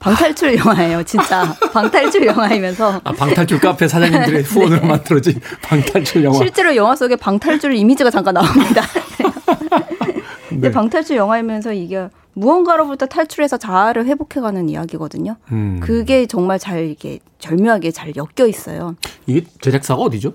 방탈출 영화예요, 진짜. 방탈출 영화이면서. 아, 방탈출 카페 사장님들의 네. 후원으로 네. 만들어진 방탈출 영화. 실제로 영화 속에 방탈출 이미지가 잠깐 나옵니다. 근데 네. 방탈출 영화이면서 이게 무언가로부터 탈출해서 자아를 회복해가는 이야기거든요. 음. 그게 정말 잘 이게 절묘하게 잘 엮여 있어요. 이게 제작사가 어디죠?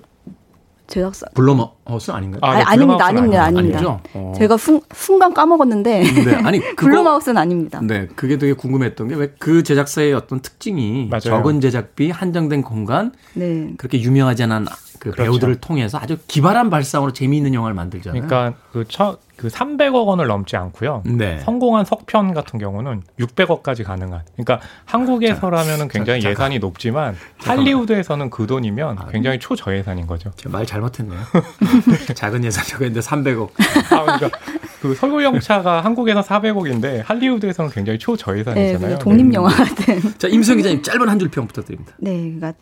제작사. 블럼하 우스 아닌가요? 아, 네, 아니, 닙니다 아닙니다. 아닙니다. 어. 제가 순, 순간 까먹었는데. 네, 아니, 블럼하우스는 아닙니다. 네, 그게 되게 궁금했던 게 왜 그 제작사의 어떤 특징이 맞아요. 적은 제작비, 한정된 공간, 네. 그렇게 유명하지 않은 그 그렇죠. 배우들을 통해서 아주 기발한 발상으로 재미있는 영화를 만들잖아요. 그러니까 그 첫 그 300억 원을 넘지 않고요. 네. 성공한 석편 같은 경우는 600억까지 가능한. 그러니까 한국에서라면은 굉장히 자, 예산이 높지만 할리우드에서는 그 돈이면 아, 굉장히 초저예산인 거죠. 말 잘못했네요. 작은 예산이라고 했는데 300억. 아, 그러니까 그 설국영차가 한국에서 400억인데 할리우드에서는 굉장히 초저예산이잖아요. 네, 독립 영화 같은. 자, 임수영 기자님 짧은 한 줄 평 부탁드립니다. 네, 그러니까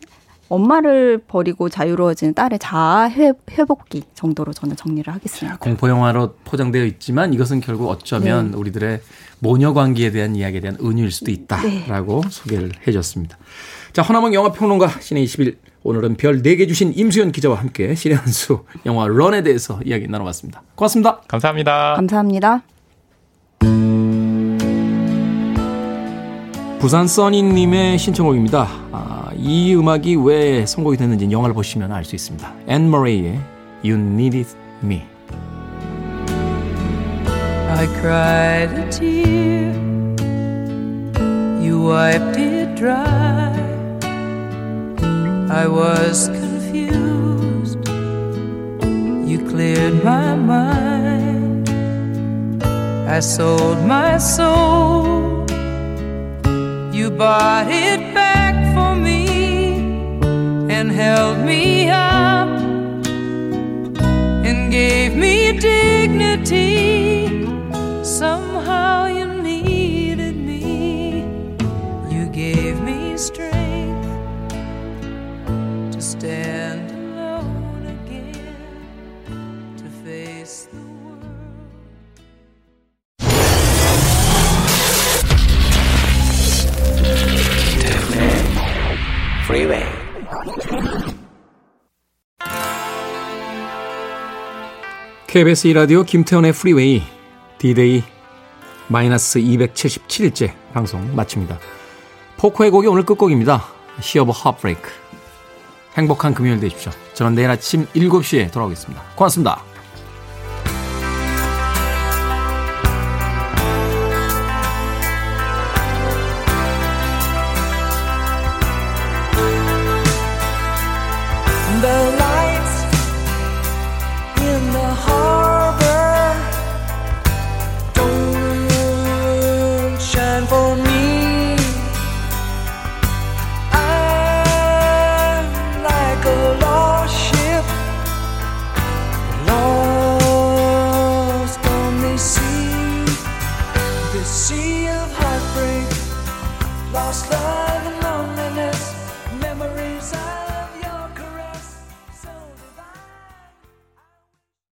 엄마를 버리고 자유로워지는 딸의 자아 회복기 정도로 저는 정리를 하겠습니다. 공포 영화로 포장되어 있지만 이것은 결국 어쩌면 네. 우리들의 모녀 관계에 대한 이야기에 대한 은유일 수도 있다라고 네. 소개를 해줬습니다. 자, 허남웅 영화 평론가 씨네21 오늘은 별 4개 주신 임수연 기자와 함께 신의 한 수 영화 Run에 대해서 이야기 나눠봤습니다. 고맙습니다. 감사합니다. 감사합니다. 부산 써니님의 신청곡입니다. 아, 이 음악이 왜 선곡이 됐는지 영화를 보시면 알 수 있습니다. 앤 머레이의 You Needed Me. I cried a tear. You wiped it dry. I was confused. You cleared my mind. I sold my soul. You bought it back for me and held me KBS 2라디오 김태훈의 Freeway D-데이 마이너스 277일째 방송 마칩니다. 포코의 곡이 오늘 끝곡입니다. Sea of Heartbreak. 행복한 금요일 되십시오. 저는 내일 아침 7시에 돌아오겠습니다. 고맙습니다.